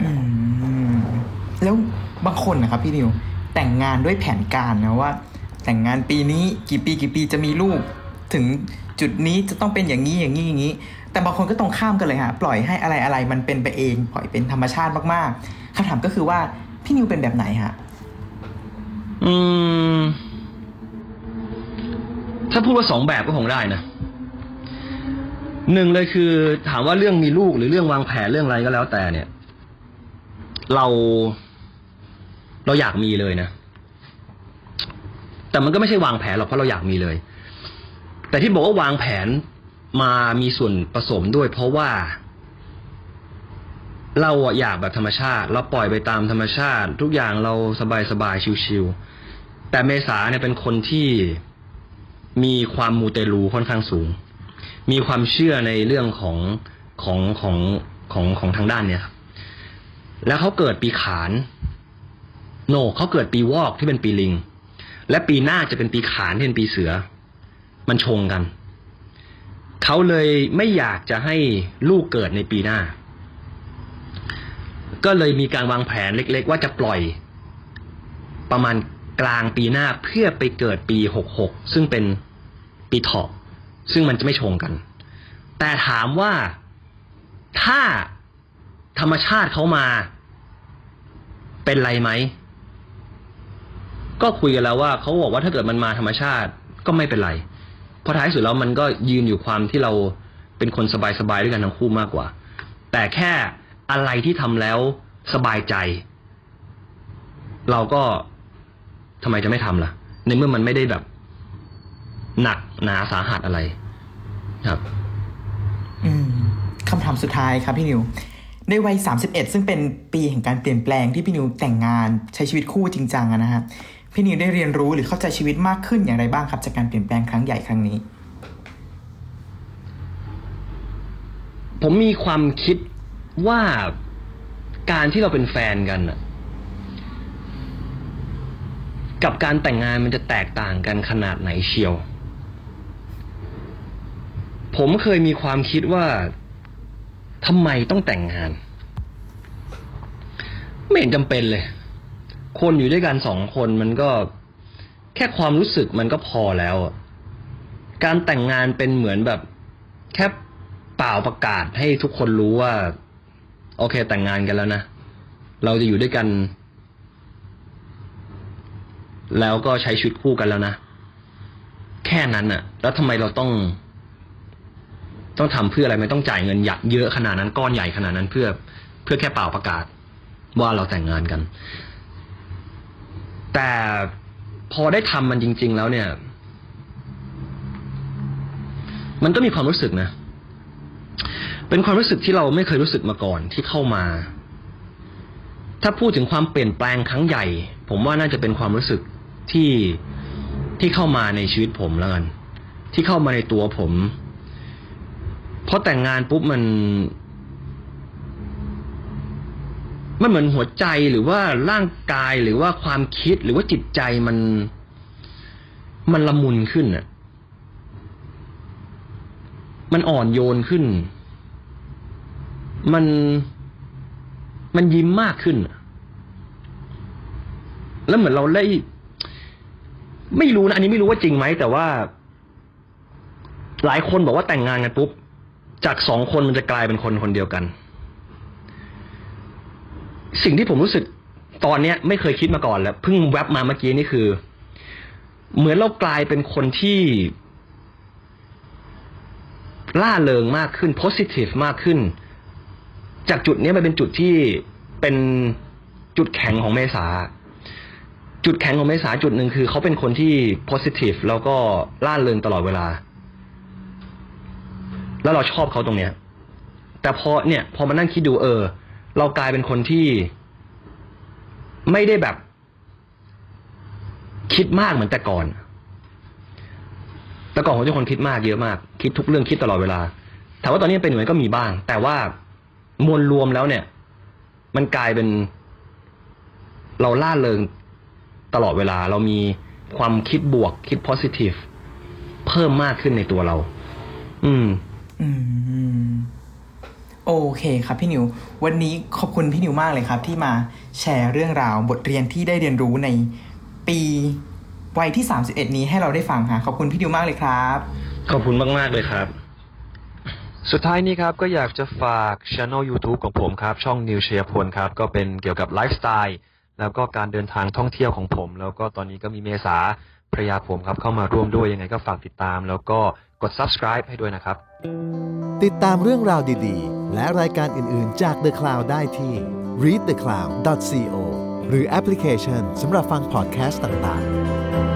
อืมแล้ว บางคนนะครับพี่นิวแต่งงานด้วยแผนการนะว่า แต่งงานปีนี้กี่ปีกี่ปีจะมีลูก ถึงจุดนี้จะต้องเป็นอย่างนี้อย่างนี้อย่างนี้ แต่บางคนก็ตรงข้ามกันเลยฮะปล่อยให้อะไรอะไรมันเป็นไปเอง ปล่อยเป็นธรรมชาติมากๆคำถามก็คือว่าพี่นิวเป็นแบบไหนฮะอืม ถ้าพูดว่าสองแบบก็คงได้นะหนึ่งเลยคือ ถามว่าเรื่องมีลูกหรือเรื่องวางแผนเรื่องอะไรก็แล้วแต่เนี่ย เรา เราอยากมีเลยนะ แต่มันก็ไม่ใช่วางแผนหรอกเพราะเราอยากมีเลย แต่ที่บอกว่าวางแผนมามีส่วนผสมด้วย เพราะว่า เราอยากแบบธรรมชาติ เราปล่อยไปตามธรรมชาติ ทุกอย่างเราสบายสบายๆชิวๆแต่เมษาเนี่ยเป็นคนที่มีความมูเตลูค่อนข้างสูง มีความเชื่อในเรื่องของของของของของทางด้านเนี่ยครับแล้วเขาเกิดปีขาน โนเขาเกิดปีวอกที่เป็นปีลิง และปีหน้าจะเป็นปีขานที่เป็นปีเสือ มันชงกัน เขาเลยไม่อยากจะให้ลูกเกิดในปีหน้า ก็เลยมีการวางแผนเล็ก ๆ ว่าจะปล่อย ประมาณกลางปีหน้าเพื่อไปเกิดปีหกหกซึ่งเป็นปีเถาะซึ่งมันจะไม่ชงกัน แต่ถามว่าถ้าธรรมชาติเขามาเป็นไรไหม ก็คุยกันแล้วว่าเขาบอกว่าถ้าเกิดมันมาธรรมชาติก็ไม่เป็นไร เพราะท้ายสุดแล้วมันก็ยืนอยู่ความที่เราเป็นคนสบายๆด้วยกันทั้งคู่มากกว่า แต่แค่อะไรที่ทำแล้วสบายใจ เราก็ทำไมจะไม่ทำล่ะ ในเมื่อมันไม่ได้แบบ หนักหนาสาหัสอะไรครับ อืมคำถามสุดท้ายครับพี่นิวในวัย 31 ซึ่งเป็นปีแห่งการเปลี่ยนแปลงที่พี่นิวแต่งงานใช้ชีวิตคู่จริงจังอะนะฮะ พี่นิวได้เรียนรู้หรือเข้าใจชีวิตมากขึ้นอย่างไรบ้างครับ จากการเปลี่ยนแปลงครั้งใหญ่ครั้งนี้ ผมมีความคิดว่าการที่เราเป็นแฟนกันน่ะกับการแต่งงานมันจะแตกต่างกันขนาดไหนเชียว ผมเคยมีความคิดว่าทำไมต้องแต่งงาน ไม่เห็นจำเป็นเลย คนอยู่ด้วยกันสองคนมันก็แค่ความรู้สึกมันก็พอแล้ว การแต่งงานเป็นเหมือนแบบ แค่เปล่าประกาศให้ทุกคนรู้ว่า โอเคแต่งงานกันแล้วนะ เราจะอยู่ด้วยกัน แล้วก็ใช้ชีวิตคู่กันแล้วนะ แค่นั้นน่ะแล้วทำไมเราต้อง ต้องทำเพื่ออะไรไม่ต้องจ่ายเงินหยักเยอะขนาดนั้นก้อนใหญ่ขนาดนั้นเพื่อ เพื่อแค่เปล่าประกาศว่าเราแต่งงานกัน แต่พอได้ทำมันจริง ๆ แล้วเนี่ย มันก็มีความรู้สึกนะ เป็นความรู้สึกที่เราไม่เคยรู้สึกมาก่อนที่เข้ามา ถ้าพูดถึงความเปลี่ยนแปลงครั้งใหญ่ ผมว่าน่าจะเป็นความรู้สึกที่ที่เข้ามาในชีวิตผมแล้วกันที่เข้ามาในตัวผมเพราะแต่งงานปุ๊บมัน มันเหมือนหัวใจหรือว่าร่างกายหรือว่าความคิดหรือว่าจิตใจมัน มันละมุนขึ้นอะ มันอ่อนโยนขึ้น มันมันยิ้มมากขึ้น แล้วเหมือนเราได้ไม่รู้นะอันนี้ไม่รู้ว่าจริงไหมแต่ว่า หลายคนบอกว่าแต่งงานกันปุ๊บจากสองคนมันจะกลายเป็นคนคนเดียวกัน สิ่งที่ผมรู้สึกตอนเนี้ยไม่เคยคิดมาก่อนแล้วเพิ่งแวบมาเมื่อกี้นี่คือ เหมือนเรากลายเป็นคนที่ ล่าเริงมากขึ้น positive มากขึ้น จากจุดนี้มันเป็นจุดที่เป็นจุดแข็งของเมษา จุดแข็งของเมษาจุดหนึ่งคือเขาเป็นคนที่ positive แล้วก็ล่าเริงตลอดเวลา แล้วเราชอบเขาตรงเนี้ย แต่พอเนี่ย พอมานั่งคิดดูเออ เรากลายเป็นคนที่ไม่ได้แบบ คิดมากเหมือนแต่ก่อน แต่ก่อนผมจะคนคิดมากเยอะมาก คิดทุกเรื่องคิดตลอดเวลาถามว่าตอนนี้เป็นเหมือนก็มีบ้าง แต่ว่ามวลรวมแล้วเนี่ย มันกลายเป็น เราล่าเริงตลอดเวลา เรามีความคิดบวกคิด positive เพิ่มมากขึ้นในตัวเรา อืม อืม โอเคครับพี่นิว วันนี้ขอบคุณพี่นิวมากเลยครับ ที่มาแชร์เรื่องราวบทเรียนที่ได้เรียนรู้ในปีวัยที่ 31 นี้ให้เราได้ฟังค่ะขอบคุณพี่นิวมากเลยครับ ขอบคุณมาก ๆ เลยครับ สุดท้ายนี้ครับ ก็อยากจะฝากช anel YouTube ของผมครับ ช่องนิวเชียพลครับ ก็เป็นเกี่ยวกับไลฟ์สไตล์แล้วก็การเดินทางท่องเที่ยวของผม แล้วก็ตอนนี้ก็มีเมษาภรรยาผมครับเข้ามาร่วมด้วยยังไงก็ฝากติดตาม แล้วก็ กด subscribe ให้ด้วยนะครับ ติดตามเรื่องราวดีๆ และรายการอื่นๆจาก The Cloud ได้ที่ readthecloud.co หรือแอปพลิเคชันสำหรับฟังพอดแคสต์ต่างๆ